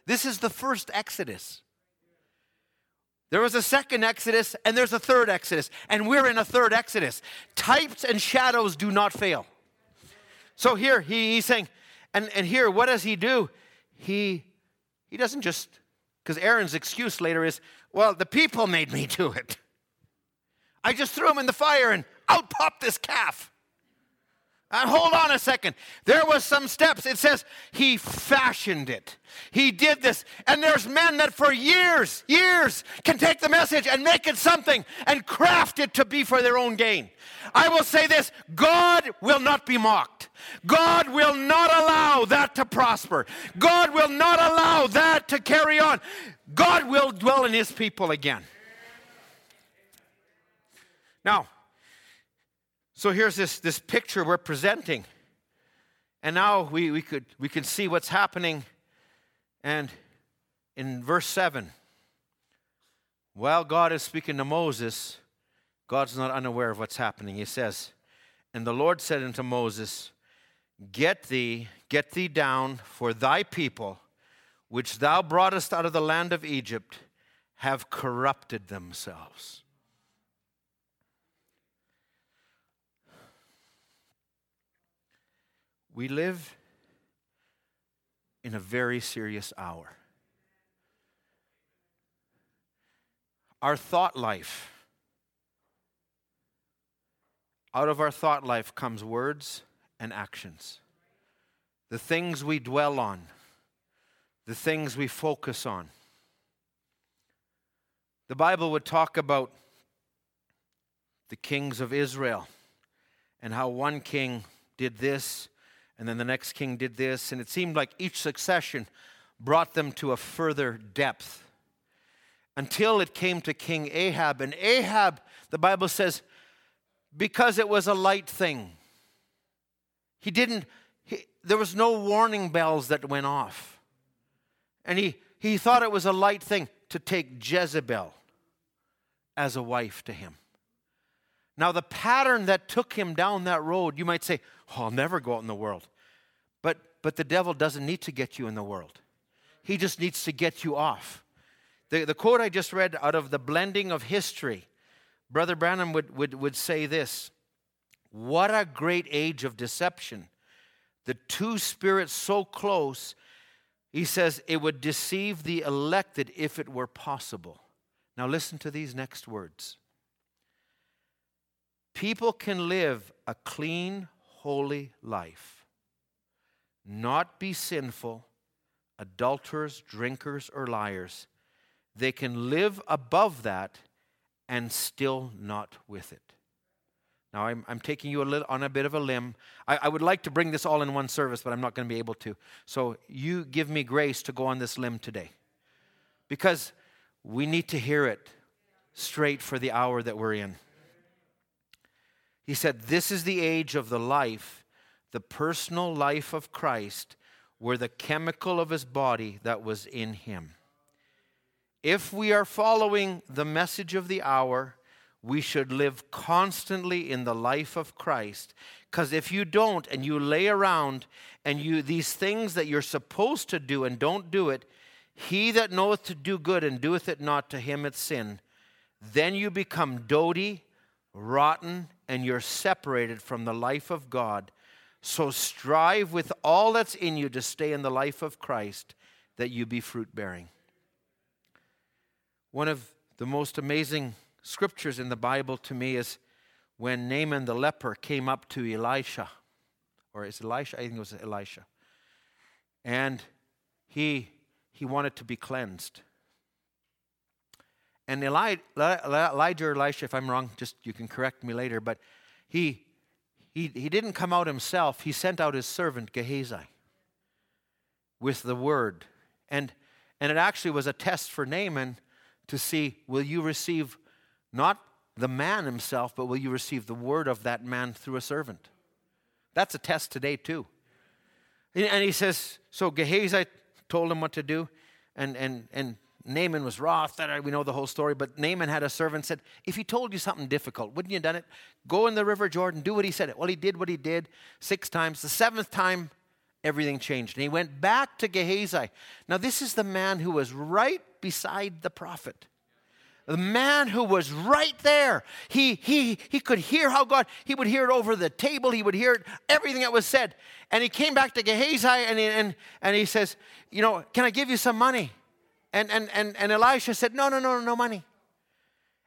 This is the first Exodus. There was a second Exodus, and there's a third Exodus, and we're in a third Exodus. Types and shadows do not fail. So here he, he's saying, and, and here, what does he do? He he doesn't just because Aaron's excuse later is, well, the people made me do it. I just threw him in the fire and out popped this calf. And hold on a second. There was some steps. It says he fashioned it. He did this. And there's men that for years, years can take the message and make it something and craft it to be for their own gain. I will say this God will not be mocked. God will not allow that to prosper. God will not allow that to carry on. God will dwell in his people again. Now, so here's this, this picture we're presenting. And now we, we, could, we can see what's happening. And in verse 7, while God is speaking to Moses, God's not unaware of what's happening. He says, And the Lord said unto Moses, Get thee, get thee down, for thy people, which thou broughtest out of the land of Egypt, have corrupted themselves. We live in a very serious hour. Our thought life, out of our thought life comes words and actions. The things we dwell on, the things we focus on. The Bible would talk about the kings of Israel and how one king did this and then the next king did this, and it seemed like each succession brought them to a further depth until it came to King Ahab. And Ahab, the Bible says, because it was a light thing, he didn't, he, there was no warning bells that went off. And he, he thought it was a light thing to take Jezebel as a wife to him. Now, the pattern that took him down that road, you might say, oh, I'll never go out in the world. But, but the devil doesn't need to get you in the world, he just needs to get you off. The, the quote I just read out of the blending of history, Brother Branham would, would, would say this What a great age of deception. The two spirits so close, he says it would deceive the elected if it were possible. Now, listen to these next words. People can live a clean, holy life, not be sinful, adulterers, drinkers, or liars. They can live above that and still not with it. Now, I'm, I'm taking you a little, on a bit of a limb. I, I would like to bring this all in one service, but I'm not going to be able to. So, you give me grace to go on this limb today. Because we need to hear it straight for the hour that we're in. He said, This is the age of the life, the personal life of Christ, where the chemical of his body that was in him. If we are following the message of the hour, we should live constantly in the life of Christ. Because if you don't and you lay around and you these things that you're supposed to do and don't do it, he that knoweth to do good and doeth it not to him it's sin. Then you become doty, rotten, and you're separated from the life of God So strive with all that's in you to stay in the life of Christ, that you be fruit bearing. One of the most amazing scriptures in the Bible to me is when Naaman the leper came up to Elisha, or is Elisha? I think it was Elisha. And he, he wanted to be cleansed. And Eli, Elijah or Elisha, if I'm wrong, just you can correct me later, but he, he, he didn't come out himself. He sent out his servant Gehazi with the word. And, and it actually was a test for Naaman to see will you receive not the man himself, but will you receive the word of that man through a servant? That's a test today, too. And he says, so Gehazi told him what to do, and, and, and Naaman was wroth. We know the whole story, but Naaman had a servant said, if he told you something difficult, wouldn't you have done it? Go in the river Jordan, do what he said. Well, he did what he did six times. The seventh time, everything changed. And he went back to Gehazi. Now, this is the man who was right beside the prophet the man who was right there. He, he, he could hear how God, he would hear it over the table, he would hear it, everything that was said. And he came back to Gehazi and he, and, and he says, You know, can I give you some money? And, and, and, and Elisha said, No, no, no, no money.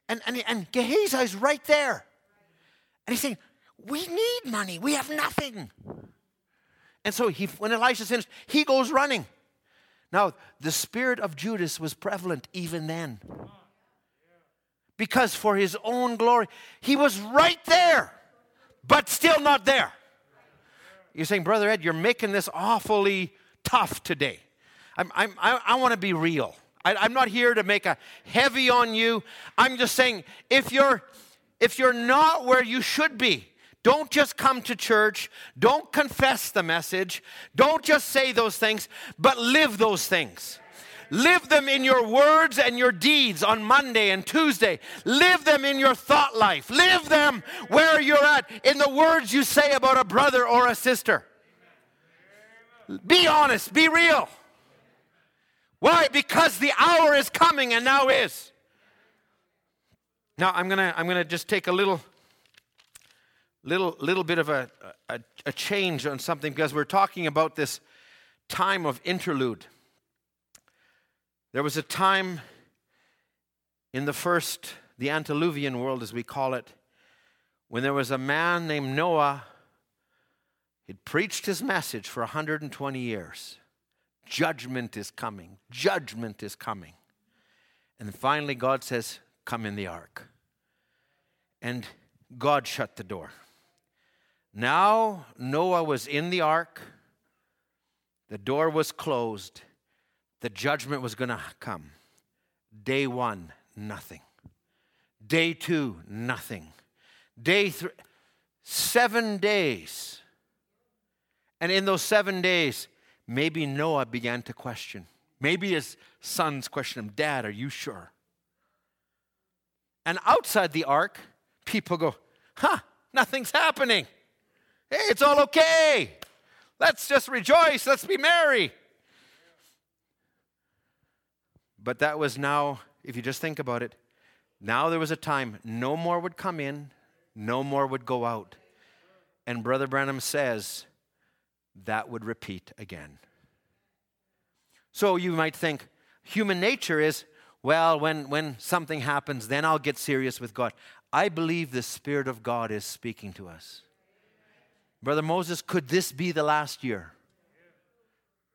And, and, and Gehazi's right there. And he's saying, We need money, we have nothing. And so he, when Elisha finished, he goes running. Now, the spirit of Judas was prevalent even then because for his own glory, he was right there, but still not there. You're saying, Brother Ed, you're making this awfully tough today. I'm, I'm, I, I want to be real. I, I'm not here to make a heavy on you. I'm just saying, if you're, if you're not where you should be, don't just come to church. Don't confess the message. Don't just say those things, but live those things. Live them in your words and your deeds on Monday and Tuesday. Live them in your thought life. Live them where you're at in the words you say about a brother or a sister. Be honest, be real. Why? Because the hour is coming and now is. Now I'm gonna I'm gonna just take a little little little bit of a, a, a change on something because we're talking about this time of interlude. There was a time in the first, the antediluvian world, as we call it, when there was a man named Noah. He'd preached his message for 120 years. Judgment is coming. Judgment is coming. And finally, God says, Come in the ark. And God shut the door. Now, Noah was in the ark, the door was closed the judgment was going to come. Day one, nothing. Day two, nothing. Day three, seven days. And in those seven days, maybe Noah began to question. Maybe his sons questioned him, Dad, are you sure? And outside the ark, people go, Huh, nothing's happening. Hey, it's all okay. Let's just rejoice. Let's be merry. But that was now, if you just think about it, now there was a time no more would come in, no more would go out. And Brother Branham says that would repeat again. So you might think human nature is, well, when, when something happens, then I'll get serious with God. I believe the Spirit of God is speaking to us. Brother Moses, could this be the last year?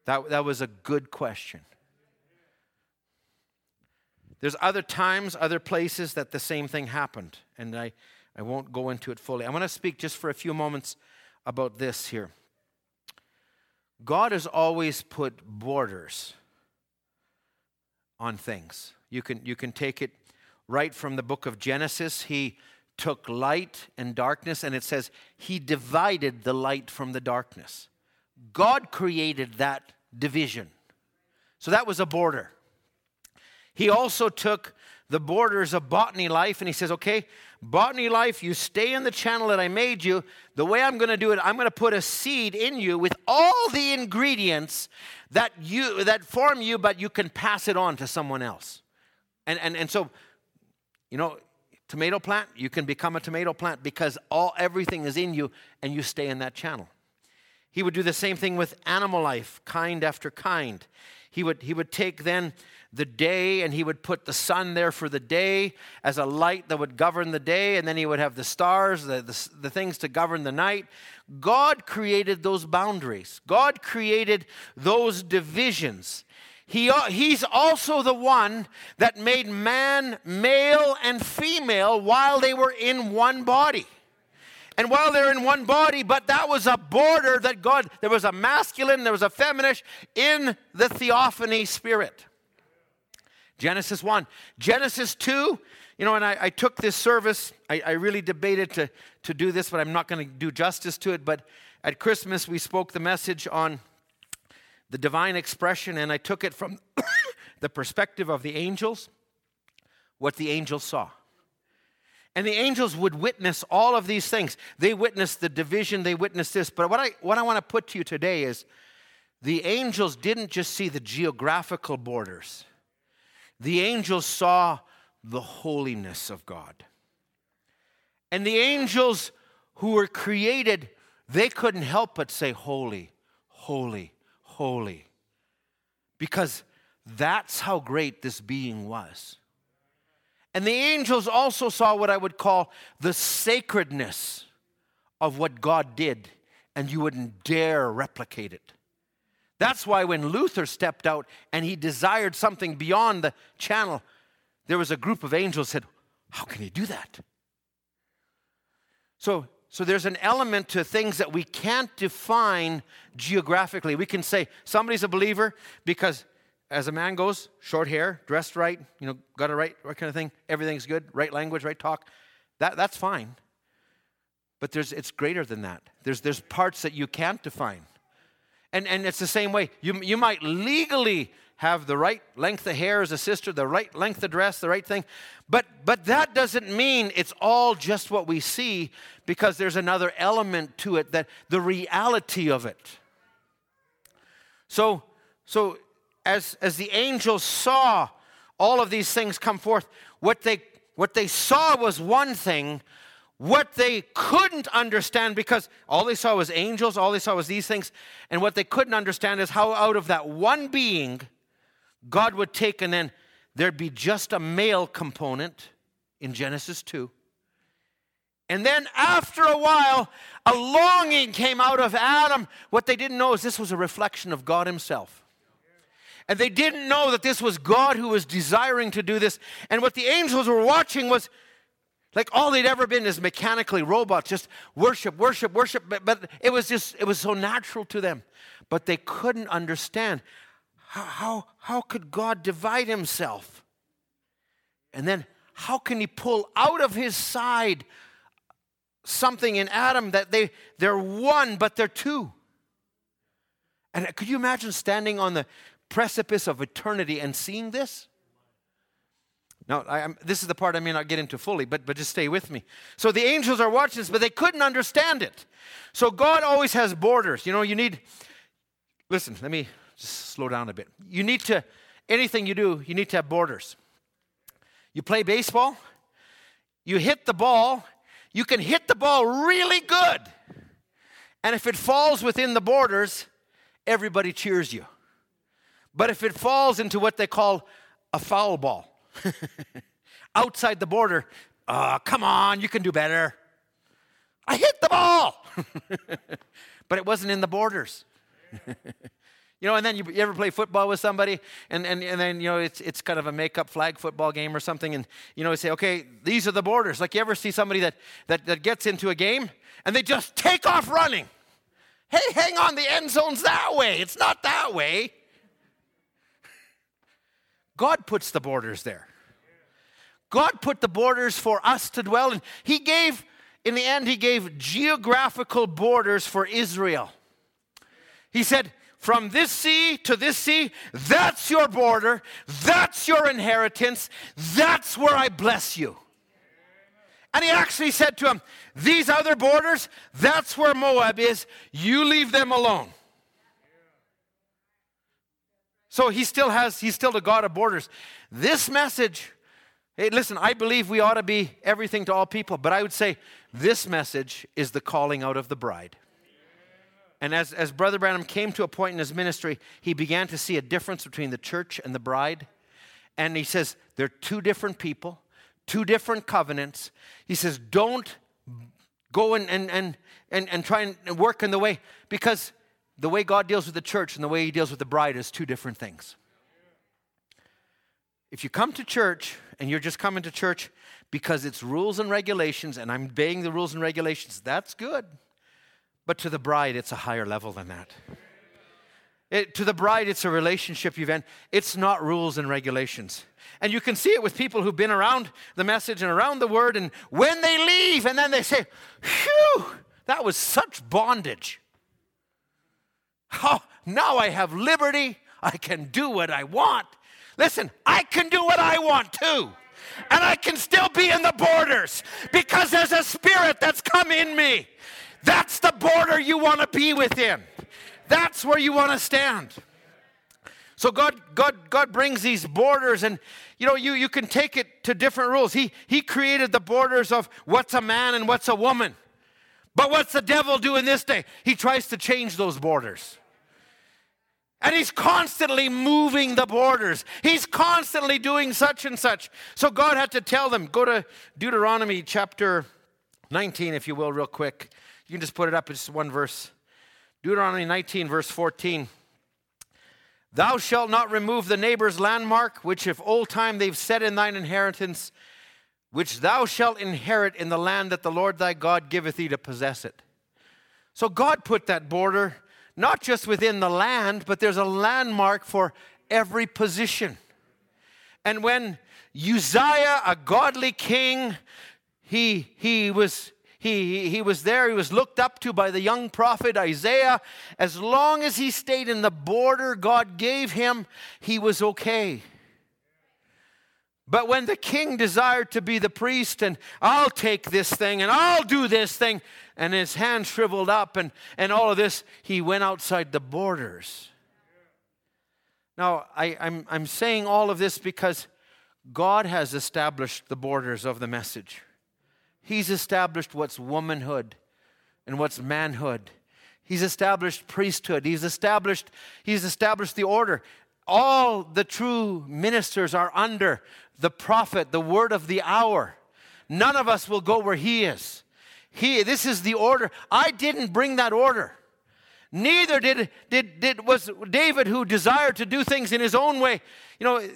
That, that was a good question. There's other times, other places that the same thing happened, and I, I won't go into it fully. I want to speak just for a few moments about this here. God has always put borders on things. You can, you can take it right from the book of Genesis. He took light and darkness, and it says he divided the light from the darkness. God created that division. So that was a border. He also took the borders of botany life and he says, okay, botany life, you stay in the channel that I made you. The way I'm going to do it, I'm going to put a seed in you with all the ingredients that you that form you, but you can pass it on to someone else. And and and so, you know, tomato plant, you can become a tomato plant because all everything is in you and you stay in that channel. He would do the same thing with animal life, kind after kind. He would, he would take then the day and he would put the sun there for the day as a light that would govern the day, and then he would have the stars, the, the, the things to govern the night. God created those boundaries, God created those divisions. He, uh, he's also the one that made man male and female while they were in one body. And while they're in one body, but that was a border that God, there was a masculine, there was a feminine in the theophany spirit. Genesis 1. Genesis 2, you know, and I, I took this service, I, I, really debated to, to do this, but I'm not going to do justice to it. But at Christmas, we spoke the message on the divine expression, and I took it from the perspective of the angels, what the angels saw. And the angels would witness all of these things. They witnessed the division, they witnessed this. But what I, what I want to put to you today is the angels didn't just see the geographical borders, the angels saw the holiness of God. And the angels who were created, they couldn't help but say, Holy, holy, holy. Because that's how great this being was. And the angels also saw what I would call the sacredness of what God did, and you wouldn't dare replicate it. That's why when Luther stepped out and he desired something beyond the channel, there was a group of angels said, How can he do that? So, so there's an element to things that we can't define geographically. We can say somebody's a believer because as a man goes, short hair, dressed right, you know, got a right, right kind of thing, everything's good, right language, right talk, that, that's fine. But there's, it's greater than that. There's, there's parts that you can't define. And, and it's the same way. You, you might legally have the right length of hair as a sister, the right length of dress, the right thing. But, but that doesn't mean it's all just what we see because there's another element to it that the reality of it. So, so as, as the angels saw all of these things come forth, what they, what they saw was one thing. What they couldn't understand, because all they saw was angels, all they saw was these things, and what they couldn't understand is how out of that one being, God would take and then there'd be just a male component in Genesis 2. And then after a while, a longing came out of Adam. What they didn't know is this was a reflection of God Himself. And they didn't know that this was God who was desiring to do this. And what the angels were watching was like all they'd ever been is mechanically robots, just worship, worship, worship. But, but it was just, it was so natural to them. But they couldn't understand how, how, how could God divide himself? And then how can he pull out of his side something in Adam that they, they're one, but they're two? And could you imagine standing on the precipice of eternity and seeing this? Now, I, this is the part I may not get into fully, but, but just stay with me. So the angels are watching this, but they couldn't understand it. So God always has borders. You know, you need, listen, let me just slow down a bit. You need to, anything you do, you need to have borders. You play baseball, you hit the ball, you can hit the ball really good. And if it falls within the borders, everybody cheers you. But if it falls into what they call a foul ball, outside the border, uh, come on, you can do better. I hit the ball, but it wasn't in the borders. you know, and then you, you, ever play football with somebody, and, and, and then, you know, it's, it's kind of a make-up flag football game or something, and, you know, you say, okay, these are the borders. Like, you ever see somebody that, that, that gets into a game, and they just take off running. Hey, hang on, the end zone's that way. It's not that way. God puts the borders there. God put the borders for us to dwell in. He gave, in the end, He gave geographical borders for Israel. He said, from this sea to this sea, that's your border, that's your inheritance, that's where I bless you. And he actually said to him, These other borders, that's where Moab is, you leave them alone. So he still has, he's still the God of borders. This message, hey, listen, I believe we ought to be everything to all people, but I would say this message is the calling out of the bride. And as, as Brother Branham came to a point in his ministry, he began to see a difference between the church and the bride. And he says, they're two different people, two different covenants. He says, don't go and, and, and, and, and try and work in the way, because the way God deals with the church and the way he deals with the bride is two different things. If you come to church and you're just coming to church because it's rules and regulations, and I'm obeying the rules and regulations, that's good. But to the bride, it's a higher level than that. It, to the bride, it's a relationship you've It's not rules and regulations. And you can see it with people who've been around the message and around the word, and when they leave, and then they say, Phew, that was such bondage. Oh, now I have liberty. I can do what I want. Listen, I can do what I want too. And I can still be in the borders because there's a spirit that's come in me. That's the border you want to be within. That's where you want to stand. So God, God, God brings these borders, and you know, you, you can take it to different rules. He, he created the borders of what's a man and what's a woman. But what's the devil doing this day? He tries to change those borders. And he's constantly moving the borders. He's constantly doing such and such. So God had to tell them go to Deuteronomy chapter 19, if you will, real quick. You can just put it up, it's one verse. Deuteronomy 19, verse 14. Thou shalt not remove the neighbor's landmark, which if old time they've set in thine inheritance, which thou shalt inherit in the land that the Lord thy God giveth thee to possess it. So God put that border not just within the land, but there's a landmark for every position. And when Uzziah, a godly king, he, he, was, he, he was there, he was looked up to by the young prophet Isaiah. As long as he stayed in the border God gave him, he was okay. But when the king desired to be the priest, and I'll take this thing and I'll do this thing, and his hand shriveled up and, and all of this, he went outside the borders. Now, I, I'm, I'm saying all of this because God has established the borders of the message. He's established what's womanhood and what's manhood. He's established priesthood. He's established, he's established the order. All the true ministers are under the prophet, the word of the hour. None of us will go where he is. He, this is the order. I didn't bring that order. Neither did, did, did was David who desired to do things in his own way. You know,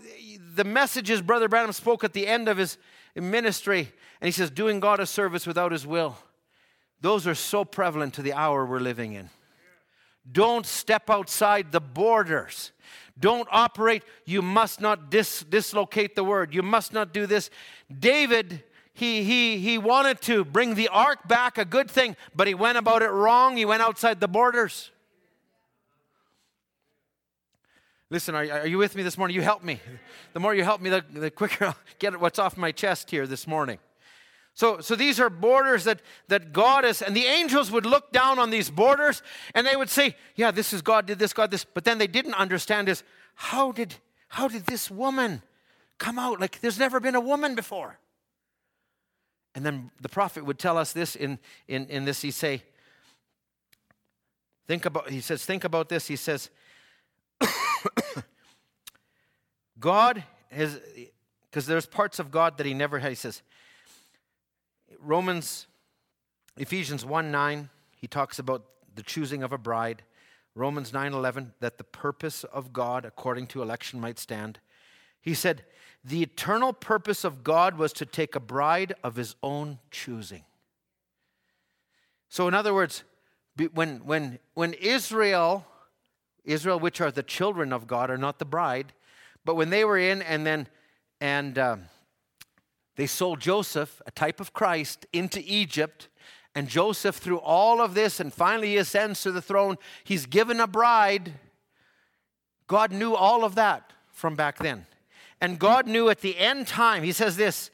the messages Brother Branham spoke at the end of his ministry, and he says, doing God a service without his will. Those are so prevalent to the hour we're living in. Don't step outside the borders. Don't operate. You must not dis- dislocate the word. You must not do this. David he, he, he wanted to bring the ark back, a good thing, but he went about it wrong. He went outside the borders. Listen, are, are you with me this morning? You help me. The more you help me, the, the quicker I'll get what's off my chest here this morning. So, so these are borders that, that God is, and the angels would look down on these borders and they would say, Yeah, this is God did this, God this. But then they didn't understand is how did how did this woman come out? Like there's never been a woman before. And then the prophet would tell us this in, in, in this. He say, think about, he says, think about this. He says, God has, because there's parts of God that he never had. He says, Romans, Ephesians 1 9, he talks about the choosing of a bride. Romans 9 11, that the purpose of God according to election might stand. He said, the eternal purpose of God was to take a bride of his own choosing. So, in other words, when, when, when Israel, Israel, which are the children of God, are not the bride, but when they were in and then, and um, they sold Joseph, a type of Christ, into Egypt, and Joseph, through all of this, and finally he ascends to the throne, he's given a bride. God knew all of that from back then. And God knew at the end time, he says this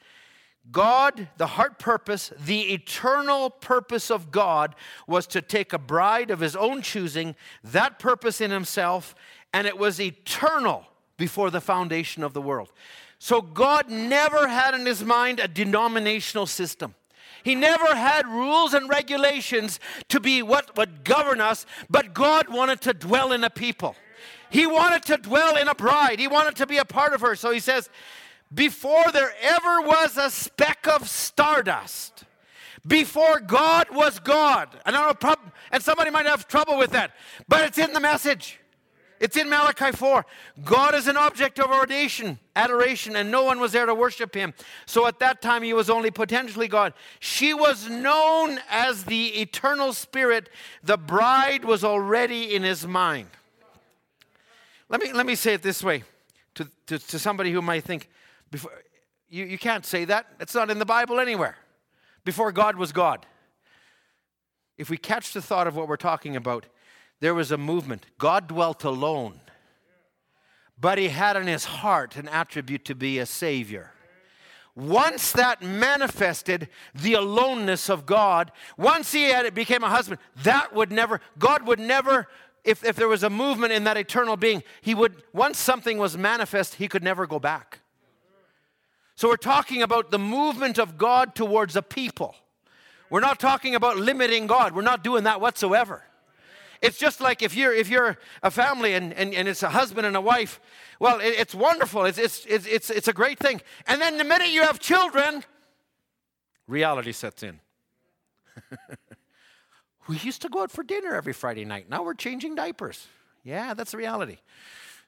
God, the heart purpose, the eternal purpose of God was to take a bride of his own choosing, that purpose in himself, and it was eternal before the foundation of the world. So God never had in his mind a denominational system. He never had rules and regulations to be what would govern us, but God wanted to dwell in a people. He wanted to dwell in a bride. He wanted to be a part of her. So he says, before there ever was a speck of stardust, before God was God. And, I don't know, and somebody might have trouble with that, but it's in the message. It's in Malachi 4. God is an object of adoration, adoration, and no one was there to worship him. So at that time, he was only potentially God. She was known as the eternal spirit. The bride was already in his mind. Let me, let me say it this way to, to, to somebody who might think, before, you, you can't say that. It's not in the Bible anywhere. Before God was God. If we catch the thought of what we're talking about, there was a movement. God dwelt alone, but he had in his heart an attribute to be a savior. Once that manifested the aloneness of God, once he had it became a husband, that would never, God would never, if, if there was a movement in that eternal being, he would, once something was manifest, he could never go back. So we're talking about the movement of God towards a people. We're not talking about limiting God. We're not doing that whatsoever. It's just like if you're if you're a family and, and, and it's a husband and a wife, well, it, it's wonderful. It's, it's, it's, it's, it's a great thing. And then the minute you have children, reality sets in. we used to go out for dinner every Friday night. Now we're changing diapers. Yeah, that's the reality.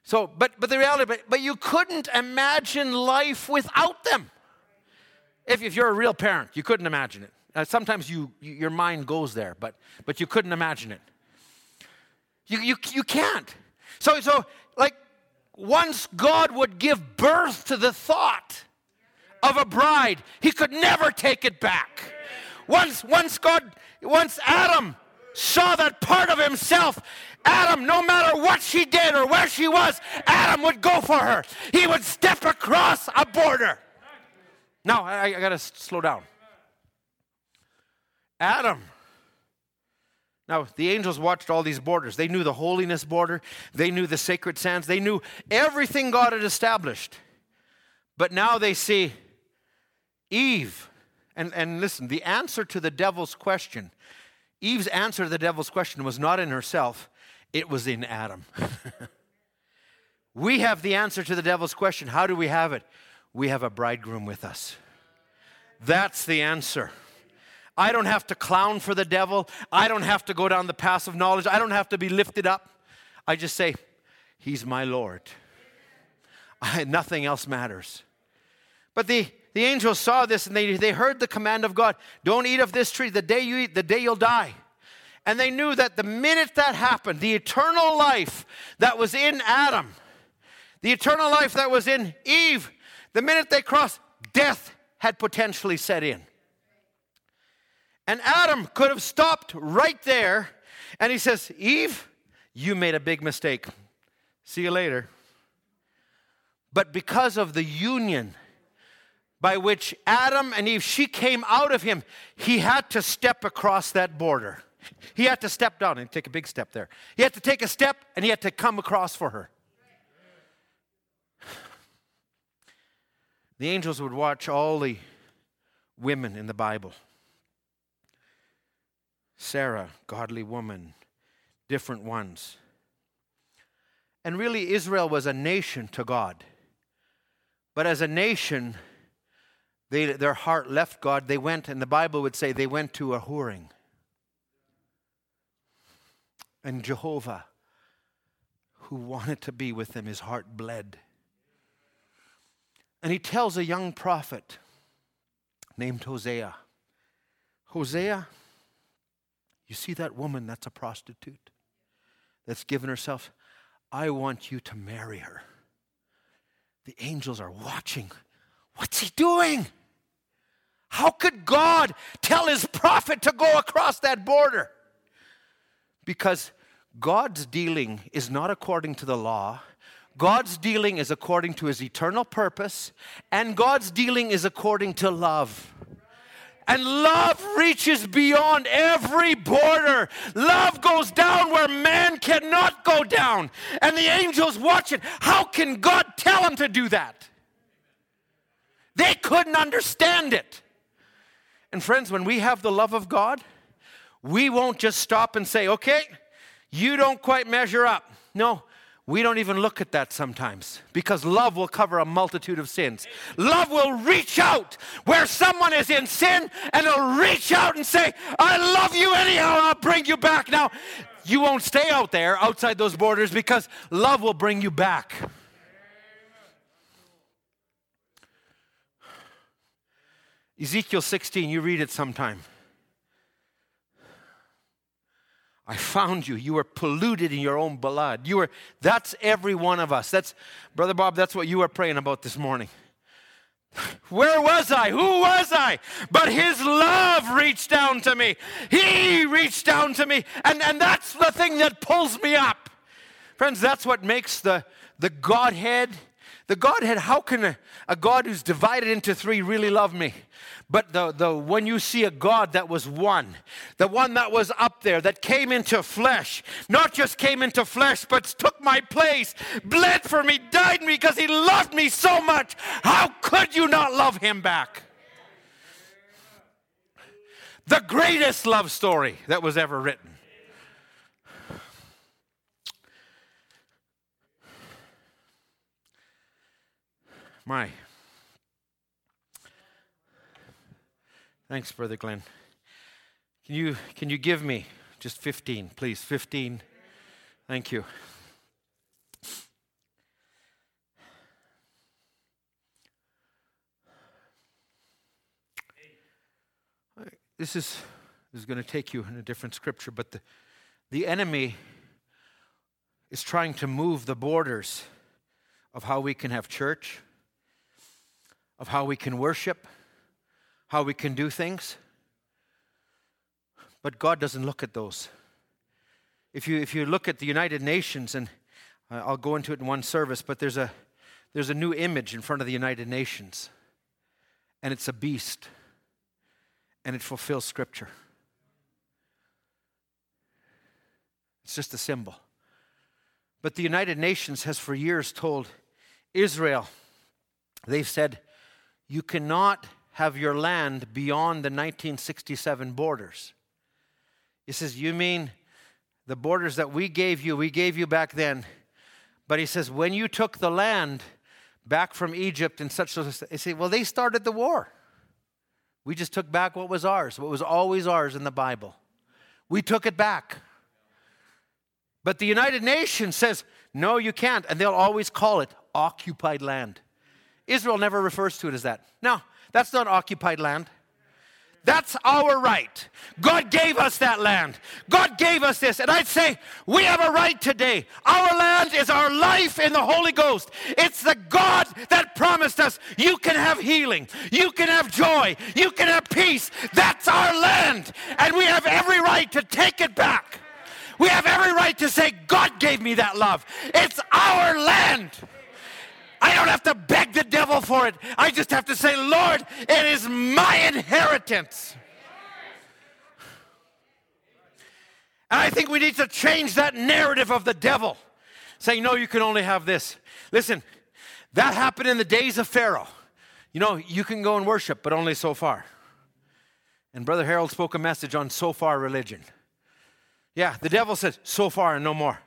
So, but but the reality, but, but you couldn't imagine life without them. If, if you're a real parent, you couldn't imagine it. Uh, sometimes you, you, your mind goes there, but but you couldn't imagine it. You, you, you can't. So, so, like, once God would give birth to the thought of a bride, he could never take it back. Once, once God, once Adam saw that part of himself, Adam, no matter what she did or where she was, Adam would go for her. He would step across a border. Now, I, I got to slow down. Adam now, the angels watched all these borders. They knew the holiness border, they knew the sacred sands, they knew everything God had established. But now they see Eve. And, and listen, the answer to the devil's question, Eve's answer to the devil's question was not in herself, it was in Adam. we have the answer to the devil's question. How do we have it? We have a bridegroom with us. That's the answer. I don't have to clown for the devil. I don't have to go down the path of knowledge. I don't have to be lifted up. I just say, He's my Lord. I, nothing else matters. But the, the angels saw this and they, they heard the command of God don't eat of this tree. The day you eat, the day you'll die. And they knew that the minute that happened, the eternal life that was in Adam, the eternal life that was in Eve, the minute they crossed, death had potentially set in. And Adam could have stopped right there and he says, Eve, you made a big mistake. See you later. But because of the union by which Adam and Eve, she came out of him, he had to step across that border. He had to step down and take a big step there. He had to take a step and he had to come across for her. The angels would watch all the women in the Bible. Sarah, godly woman, different ones. And really, Israel was a nation to God. But as a nation, they, their heart left God. They went, and the Bible would say they went to a whoring. And Jehovah, who wanted to be with them, his heart bled. And he tells a young prophet named Hosea Hosea, you see that woman that's a prostitute that's given herself? I want you to marry her. The angels are watching. What's he doing? How could God tell his prophet to go across that border? Because God's dealing is not according to the law. God's dealing is according to his eternal purpose, and God's dealing is according to love. And love reaches beyond every border. Love goes down where man cannot go down. And the angels watch it. How can God tell them to do that? They couldn't understand it. And friends, when we have the love of God, we won't just stop and say, okay, you don't quite measure up. No, we don't even look at that sometimes because love will cover a multitude of sins. Love will reach out where someone is in sin and it'll reach out and say, I love you anyhow, I'll bring you back. Now, you won't stay out there outside those borders because love will bring you back. Ezekiel 16, you read it sometime. I found you. You were polluted in your own blood. You were, that's every one of us. That's, Brother Bob, that's what you were praying about this morning. Where was I? Who was I? But his love reached down to me. He reached down to me. And, and that's the thing that pulls me up. Friends, that's what makes the, the Godhead. The Godhead, how can a, a God who's divided into three really love me? But the, the, when you see a God that was one, the one that was up there, that came into flesh, not just came into flesh, but took my place, bled for me, died me because he loved me so much, how could you not love him back? The greatest love story that was ever written. My. Thanks, Brother Glenn. Can you, can you give me just 15, please? 15. Thank you. This is, this is going to take you in a different scripture, but the, the enemy is trying to move the borders of how we can have church, of how we can worship how we can do things. But God doesn't look at those. If you, if you look at the United Nations, and I'll go into it in one service, but there's a, there's a new image in front of the United Nations, and it's a beast, and it fulfills Scripture. It's just a symbol. But the United Nations has for years told Israel, they've said, you cannot have your land beyond the 1967 borders. He says, You mean the borders that we gave you, we gave you back then. But he says, When you took the land back from Egypt and such, they say, Well, they started the war. We just took back what was ours, what was always ours in the Bible. We took it back. But the United Nations says, no, you can't. And they'll always call it occupied land. Israel never refers to it as that. No, that's not occupied land. That's our right. God gave us that land. God gave us this. And I'd say we have a right today. Our land is our life in the Holy Ghost. It's the God that promised us you can have healing, you can have joy, you can have peace. That's our land. And we have every right to take it back. We have every right to say, God gave me that love. It's our land. I don't have to beg the devil for it. I just have to say, Lord, it is my inheritance. And I think we need to change that narrative of the devil, saying, no, you can only have this. Listen, that happened in the days of Pharaoh. You know, you can go and worship, but only so far. And Brother Harold spoke a message on so far religion. Yeah, the devil says, so far and no more.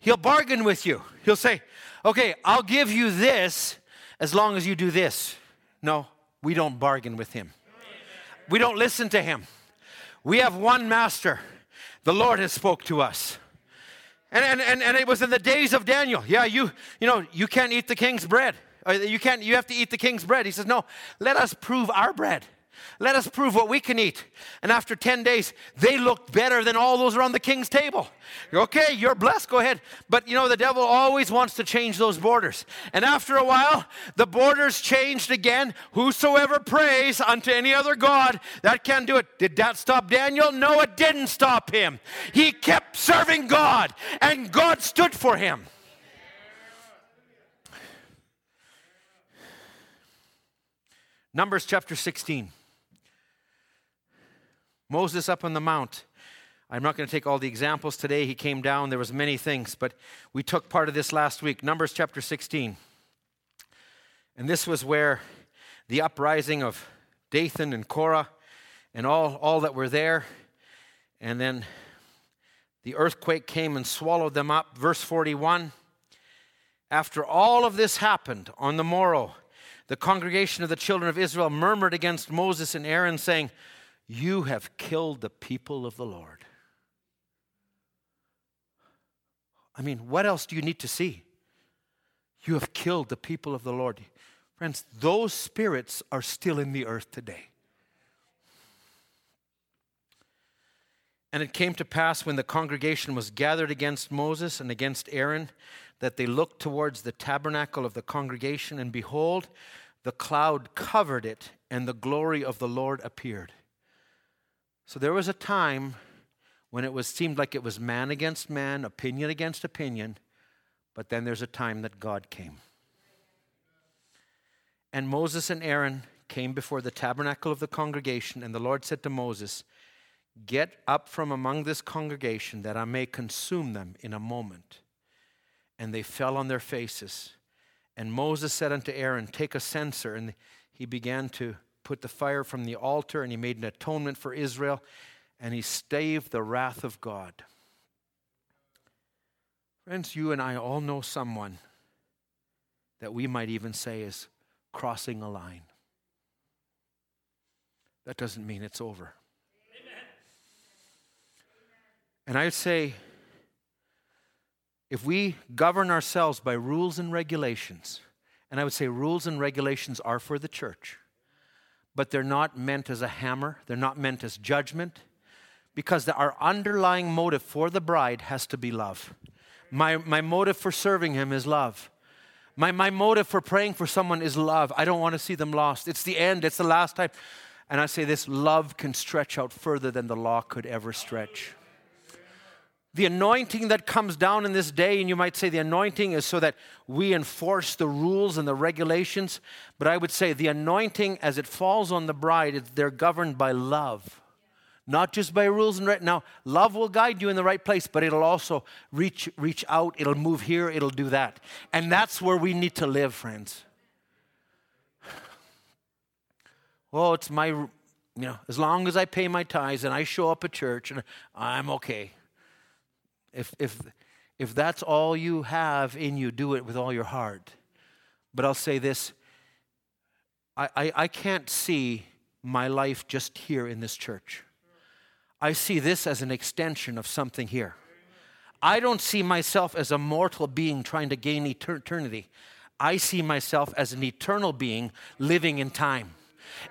He'll bargain with you. He'll say, okay, I'll give you this as long as you do this. No, we don't bargain with him. We don't listen to him. We have one master. The Lord has spoke to us. And, and, and, and it was in the days of Daniel. Yeah, you, you know, you can't eat the king's bread. Uh, you can't, you have to eat the king's bread. He says, no, let us prove our bread. Let us prove what we can eat. And after 10 days, they looked better than all those around the king's table. Okay, you're blessed, go ahead. But you know, the devil always wants to change those borders. And after a while, the borders changed again. Whosoever prays unto any other God, that can do it. Did that stop Daniel? No, it didn't stop him. He kept serving God, and God stood for him. Numbers chapter 16. Moses up on the mount. I'm not going to take all the examples today. He came down. There was many things, but we took part of this last week. Numbers chapter 16. And this was where the uprising of Dathan and Korah and all, all that were there. And then the earthquake came and swallowed them up. Verse 41 After all of this happened on the morrow, the congregation of the children of Israel murmured against Moses and Aaron, saying, You have killed the people of the Lord. I mean, what else do you need to see? You have killed the people of the Lord. Friends, those spirits are still in the earth today. And it came to pass when the congregation was gathered against Moses and against Aaron that they looked towards the tabernacle of the congregation, and behold, the cloud covered it, and the glory of the Lord appeared. So there was a time when it was seemed like it was man against man, opinion against opinion, but then there's a time that God came. And Moses and Aaron came before the tabernacle of the congregation, and the Lord said to Moses, Get up from among this congregation that I may consume them in a moment. And they fell on their faces. And Moses said unto Aaron, Take a censer. And he began to put the fire from the altar, and he made an atonement for Israel, and he staved the wrath of God. Friends, you and I all know someone that we might even say is crossing a line. That doesn't mean it's over. And I would say, if we govern ourselves by rules and regulations, and I would say rules and regulations are for the church, but they're not meant as a hammer, they're not meant as judgment, because our underlying motive for the bride has to be love. My, my motive for serving him is love. My, my motive for praying for someone is love. I don't want to see them lost. It's the end, it's the last time. And I say this love can stretch out further than the law could ever stretch the anointing that comes down in this day, and you might say the anointing is so that we enforce the rules and the regulations, but I would say the anointing as it falls on the bride, they're governed by love. Not just by rules and right now, love will guide you in the right place, but it'll also reach reach out, it'll move here, it'll do that. And that's where we need to live, friends. Oh, it's my you know, as long as I pay my tithes and I show up at church and I'm okay. If, if, if that's all you have in you, do it with all your heart. But I'll say this I, I, I can't see my life just here in this church. I see this as an extension of something here. I don't see myself as a mortal being trying to gain eternity. I see myself as an eternal being living in time.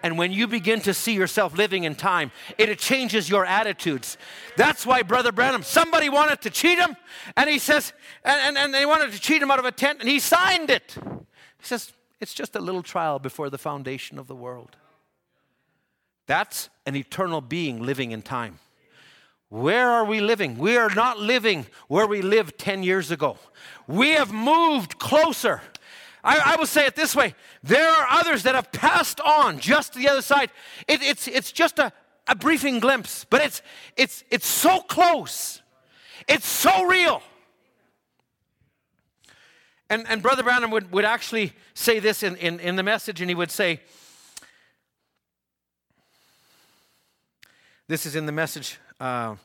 And when you begin to see yourself living in time, it changes your attitudes. That's why Brother Branham, somebody wanted to cheat him, and he says, and, and, and they wanted to cheat him out of a tent, and he signed it. He says, it's just a little trial before the foundation of the world. That's an eternal being living in time. Where are we living? We are not living where we lived 10 years ago. We have moved closer I, I will say it this way there are others that have passed on just to the other side. It, it's, it's just a, a briefing glimpse, but it's, it's, it's so close, it's so real. And, and Brother Branham would, would actually say this in, in, in the message, and he would say, This is in the message. Uh,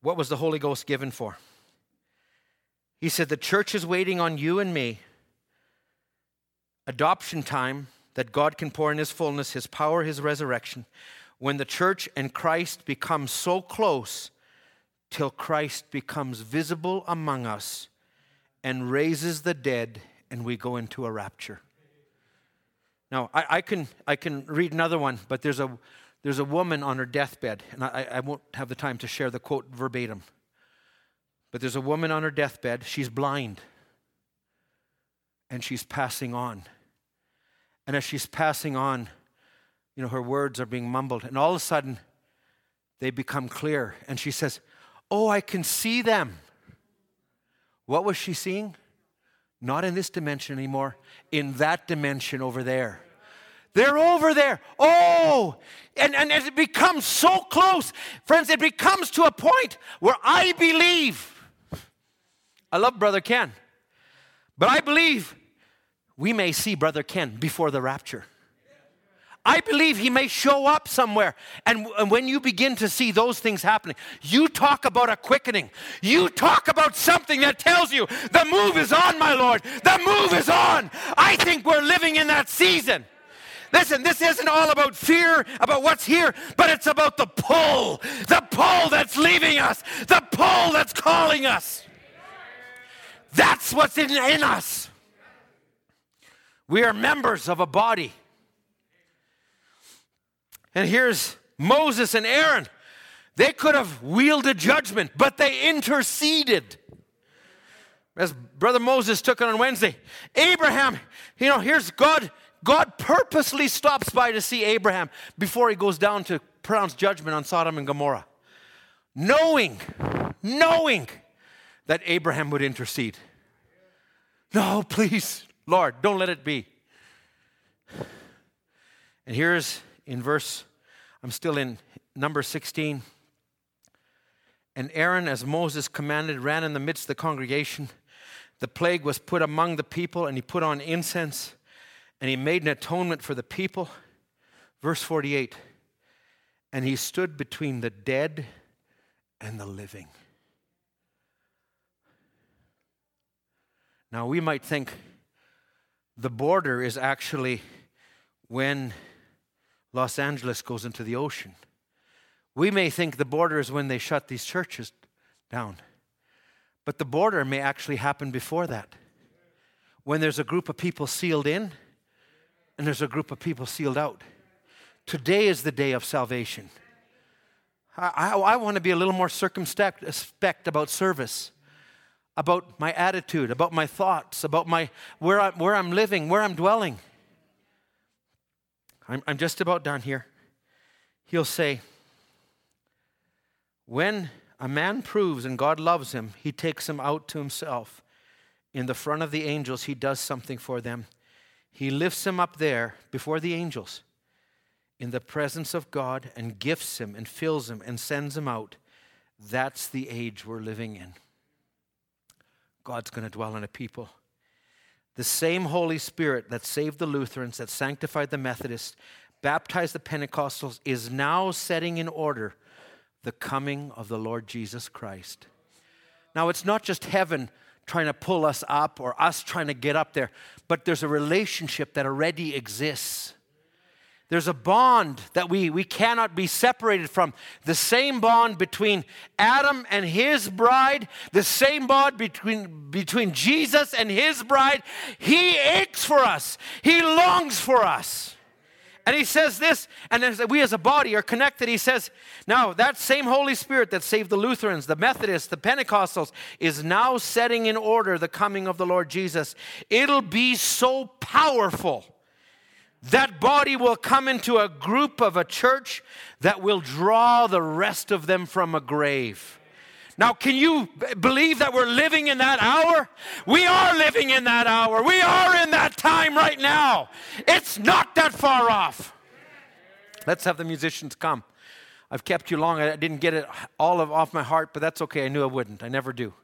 what was the Holy Ghost given for? He said, The church is waiting on you and me adoption time that God can pour in His fullness, His power, His resurrection, when the church and Christ become so close till Christ becomes visible among us and raises the dead and we go into a rapture. Now, I, I can, I can read another one, but there's a, there's a woman on her deathbed, and I, I won't have the time to share the quote verbatim. But there's a woman on her deathbed, she's blind and she's passing on. And as she's passing on, you know, her words are being mumbled, and all of a sudden, they become clear. And she says, Oh, I can see them. What was she seeing? Not in this dimension anymore, in that dimension over there. They're over there. Oh, and, and it becomes so close. Friends, it becomes to a point where I believe. I love Brother Ken, but I believe we may see Brother Ken before the rapture. I believe he may show up somewhere. And, and, when you begin to see those things happening, you talk about a quickening. You talk about something that tells you the move is on, my Lord. The move is on. I think we're living in that season. Listen, this isn't all about fear, about what's here, but it's about the pull. The pull that's leaving us, the pull that's calling us. That's what's in, in us. We are members of a body. And here's Moses and Aaron. They could have wielded judgment, but they interceded. As Brother Moses took it on Wednesday, Abraham, you know, here's God. God purposely stops by to see Abraham before he goes down to pronounce judgment on Sodom and Gomorrah, knowing, knowing that Abraham would intercede. No, please, Lord, don't let it be. And here's in verse, I'm still in number 16. And Aaron, as Moses commanded, ran in the midst of the congregation. The plague was put among the people, and he put on incense, and he made an atonement for the people. Verse 48 And he stood between the dead and the living. Now, we might think the border is actually when Los Angeles goes into the ocean. We may think the border is when they shut these churches down, but the border may actually happen before that. When there's a group of people sealed in and there's a group of people sealed out. Today is the day of salvation. I, I, I want to be a little more circumspect uh, about service, about my attitude, about my thoughts, about my, where, I, where I'm living, where I'm dwelling. I'm, I'm just about done here. He'll say, When a man proves and God loves him, he takes him out to himself. In the front of the angels, he does something for them. He lifts him up there before the angels in the presence of God and gifts him and fills him and sends him out. That's the age we're living in. God's going to dwell in a people the same Holy Spirit that saved the Lutherans, that sanctified the Methodists, baptized the Pentecostals, is now setting in order the coming of the Lord Jesus Christ. Now, it's not just heaven trying to pull us up or us trying to get up there, but there's a relationship that already exists. There's a bond that we, we cannot be separated from. The same bond between Adam and his bride, the same bond between, between Jesus and his bride. He aches for us, he longs for us. And he says this, and as we as a body are connected, he says, now that same Holy Spirit that saved the Lutherans, the Methodists, the Pentecostals, is now setting in order the coming of the Lord Jesus. It'll be so powerful that body will come into a group of a church that will draw the rest of them from a grave. Now, can you believe that we're living in that hour? We are living in that hour. We are in that time right now. It's not that far off. Let's have the musicians come. I've kept you long. I didn't get it all of, off my heart, but that's okay. I knew I wouldn't. I never do.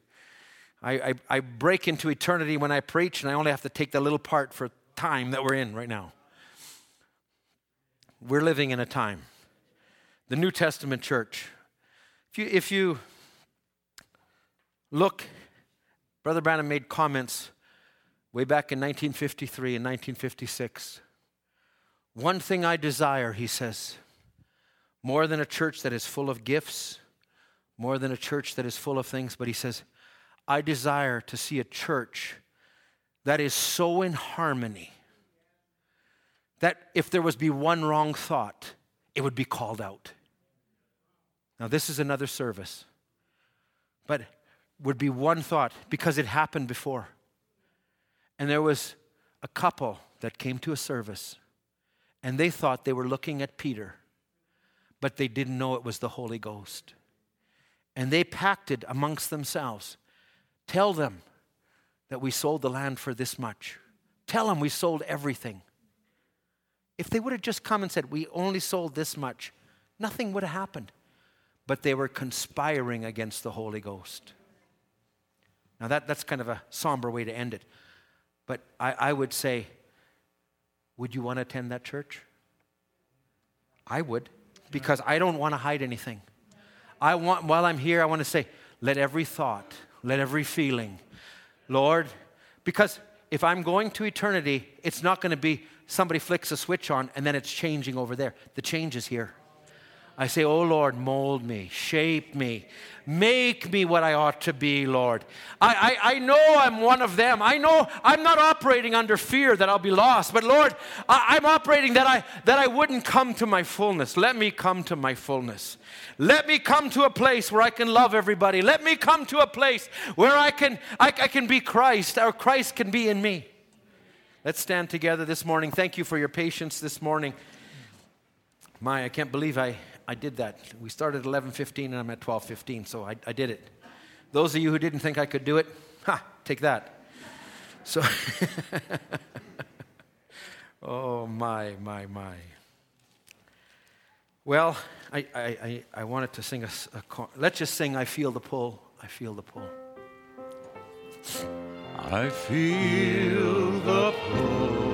I, I, I break into eternity when I preach, and I only have to take the little part for time that we're in right now. We're living in a time. The New Testament church. If you, if you look, Brother Branham made comments way back in 1953 and 1956. One thing I desire, he says, more than a church that is full of gifts, more than a church that is full of things, but he says, I desire to see a church that is so in harmony that if there was be one wrong thought, it would be called out. Now, this is another service, but would be one thought because it happened before. And there was a couple that came to a service, and they thought they were looking at Peter, but they didn't know it was the Holy Ghost. And they pacted amongst themselves tell them that we sold the land for this much, tell them we sold everything. If they would have just come and said, We only sold this much, nothing would have happened. But they were conspiring against the Holy Ghost. Now, that, that's kind of a somber way to end it. But I, I would say, Would you want to attend that church? I would, because I don't want to hide anything. I want, while I'm here, I want to say, let every thought, let every feeling, Lord, because if I'm going to eternity, it's not going to be somebody flicks a switch on and then it's changing over there. The change is here. I say, Oh Lord, mold me, shape me, make me what I ought to be, Lord. I, I, I know I'm one of them. I know I'm not operating under fear that I'll be lost, but Lord, I, I'm operating that I, that I wouldn't come to my fullness. Let me come to my fullness. Let me come to a place where I can love everybody. Let me come to a place where I can, I, I can be Christ, or Christ can be in me. Let's stand together this morning. Thank you for your patience this morning. My, I can't believe I, I did that. We started at 11:15 and I'm at 12:15, so I, I did it. Those of you who didn't think I could do it, ha, take that. So, oh my, my, my. Well, I, I, I, I wanted to sing a, a, let's just sing I Feel the Pull. I Feel the Pull. I feel the pull.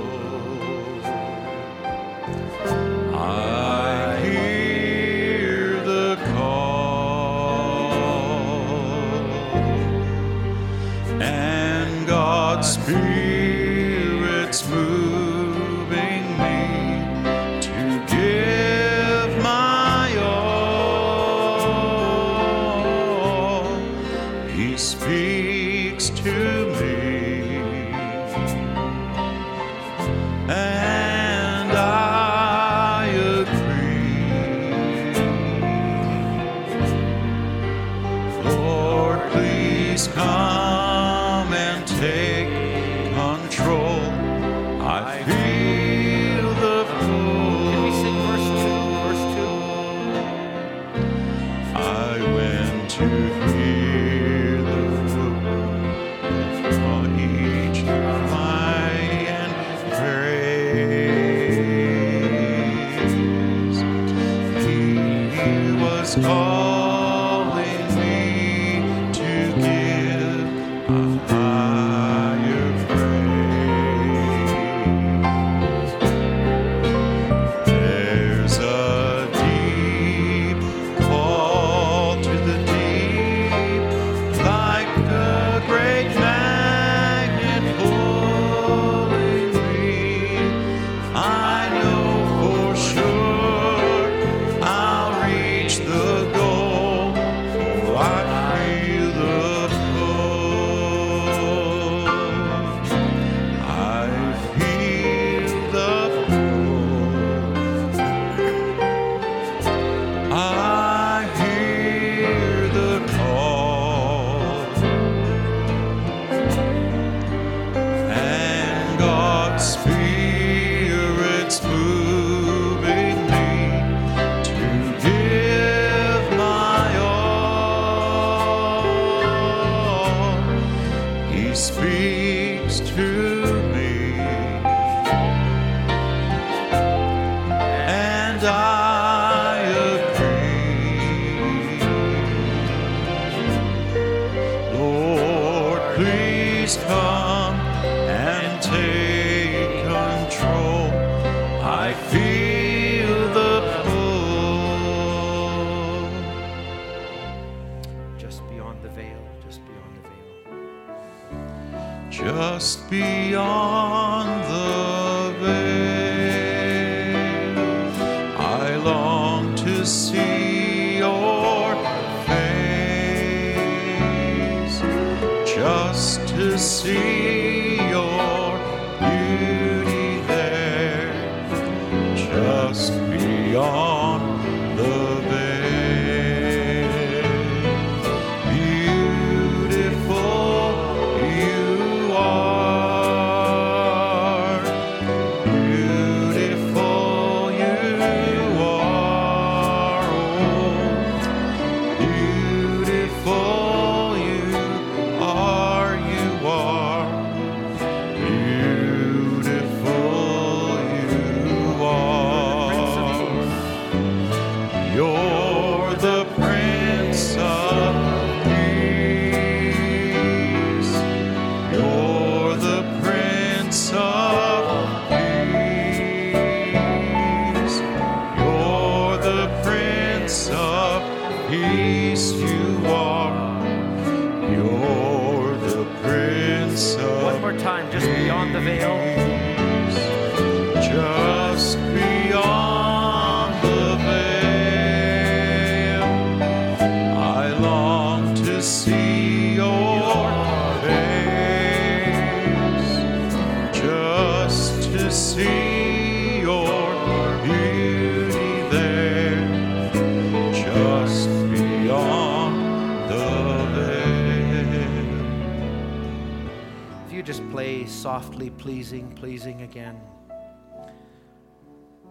Pleasing, pleasing again.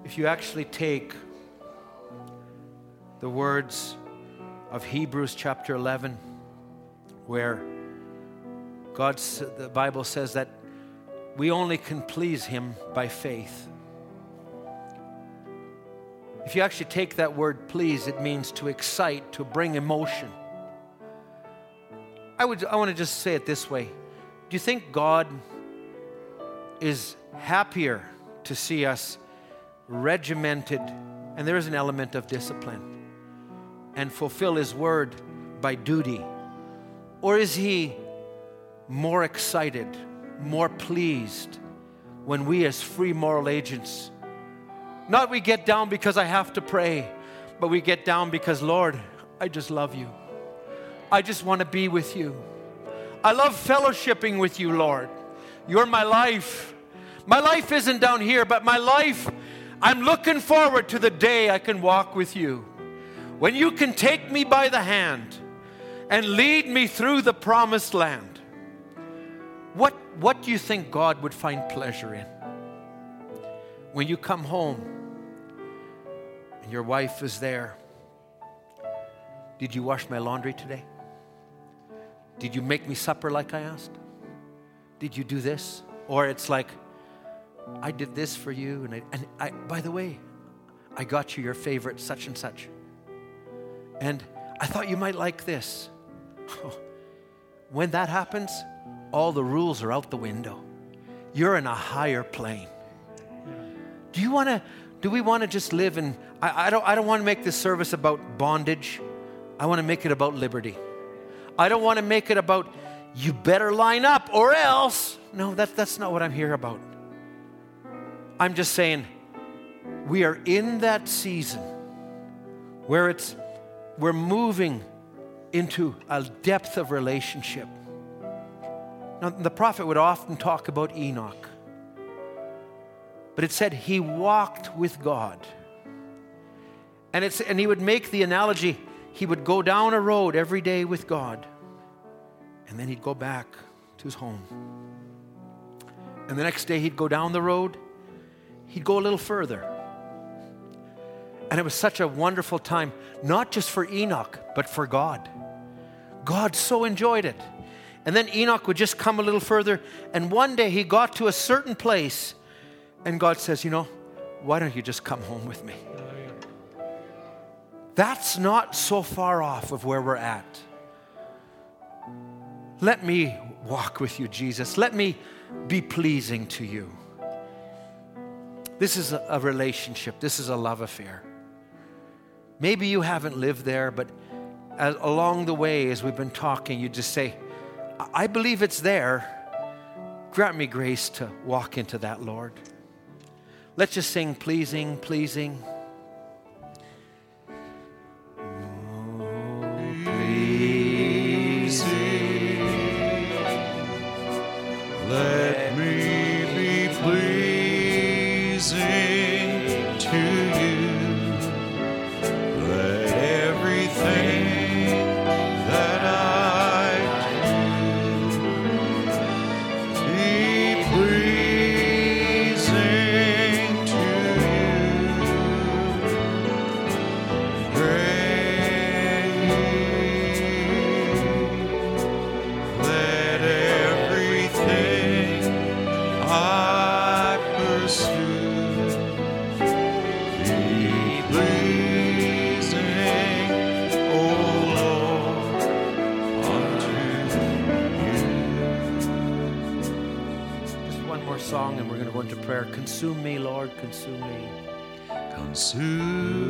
If you actually take the words of Hebrews chapter 11, where God, the Bible says that we only can please Him by faith. If you actually take that word please, it means to excite, to bring emotion. I would I want to just say it this way. Do you think God is happier to see us regimented, and there is an element of discipline, and fulfill His word by duty? Or is He more excited, more pleased when we, as free moral agents, not we get down because I have to pray, but we get down because, Lord, I just love you. I just want to be with you. I love fellowshipping with you, Lord. You're my life. My life isn't down here, but my life, I'm looking forward to the day I can walk with you. When you can take me by the hand and lead me through the promised land. What, what do you think God would find pleasure in? When you come home and your wife is there. Did you wash my laundry today? Did you make me supper like I asked? Did you do this? Or it's like, I did this for you, and I, and I by the way, I got you your favorite such and such. And I thought you might like this. When that happens, all the rules are out the window. You're in a higher plane. Do you want to? Do we want to just live in? I, I don't. I don't want to make this service about bondage. I want to make it about liberty. I don't want to make it about you better line up or else. No, that, that's not what I'm here about. I'm just saying we are in that season where it's we're moving into a depth of relationship. Now, the prophet would often talk about Enoch, but it said he walked with God. And, it's, and he would make the analogy he would go down a road every day with God, and then he'd go back to his home. And the next day he'd go down the road, he'd go a little further. And it was such a wonderful time, not just for Enoch, but for God. God so enjoyed it. And then Enoch would just come a little further, and one day he got to a certain place, and God says, You know, why don't you just come home with me? That's not so far off of where we're at. Let me walk with you, Jesus. Let me be pleasing to you. This is a, relationship, this is a love affair. Maybe you haven't lived there, but as, along the way, as we've been talking, you just say, I believe it's there. Grant me grace to walk into that, Lord. Let's just sing, pleasing, pleasing. Consume me. Consume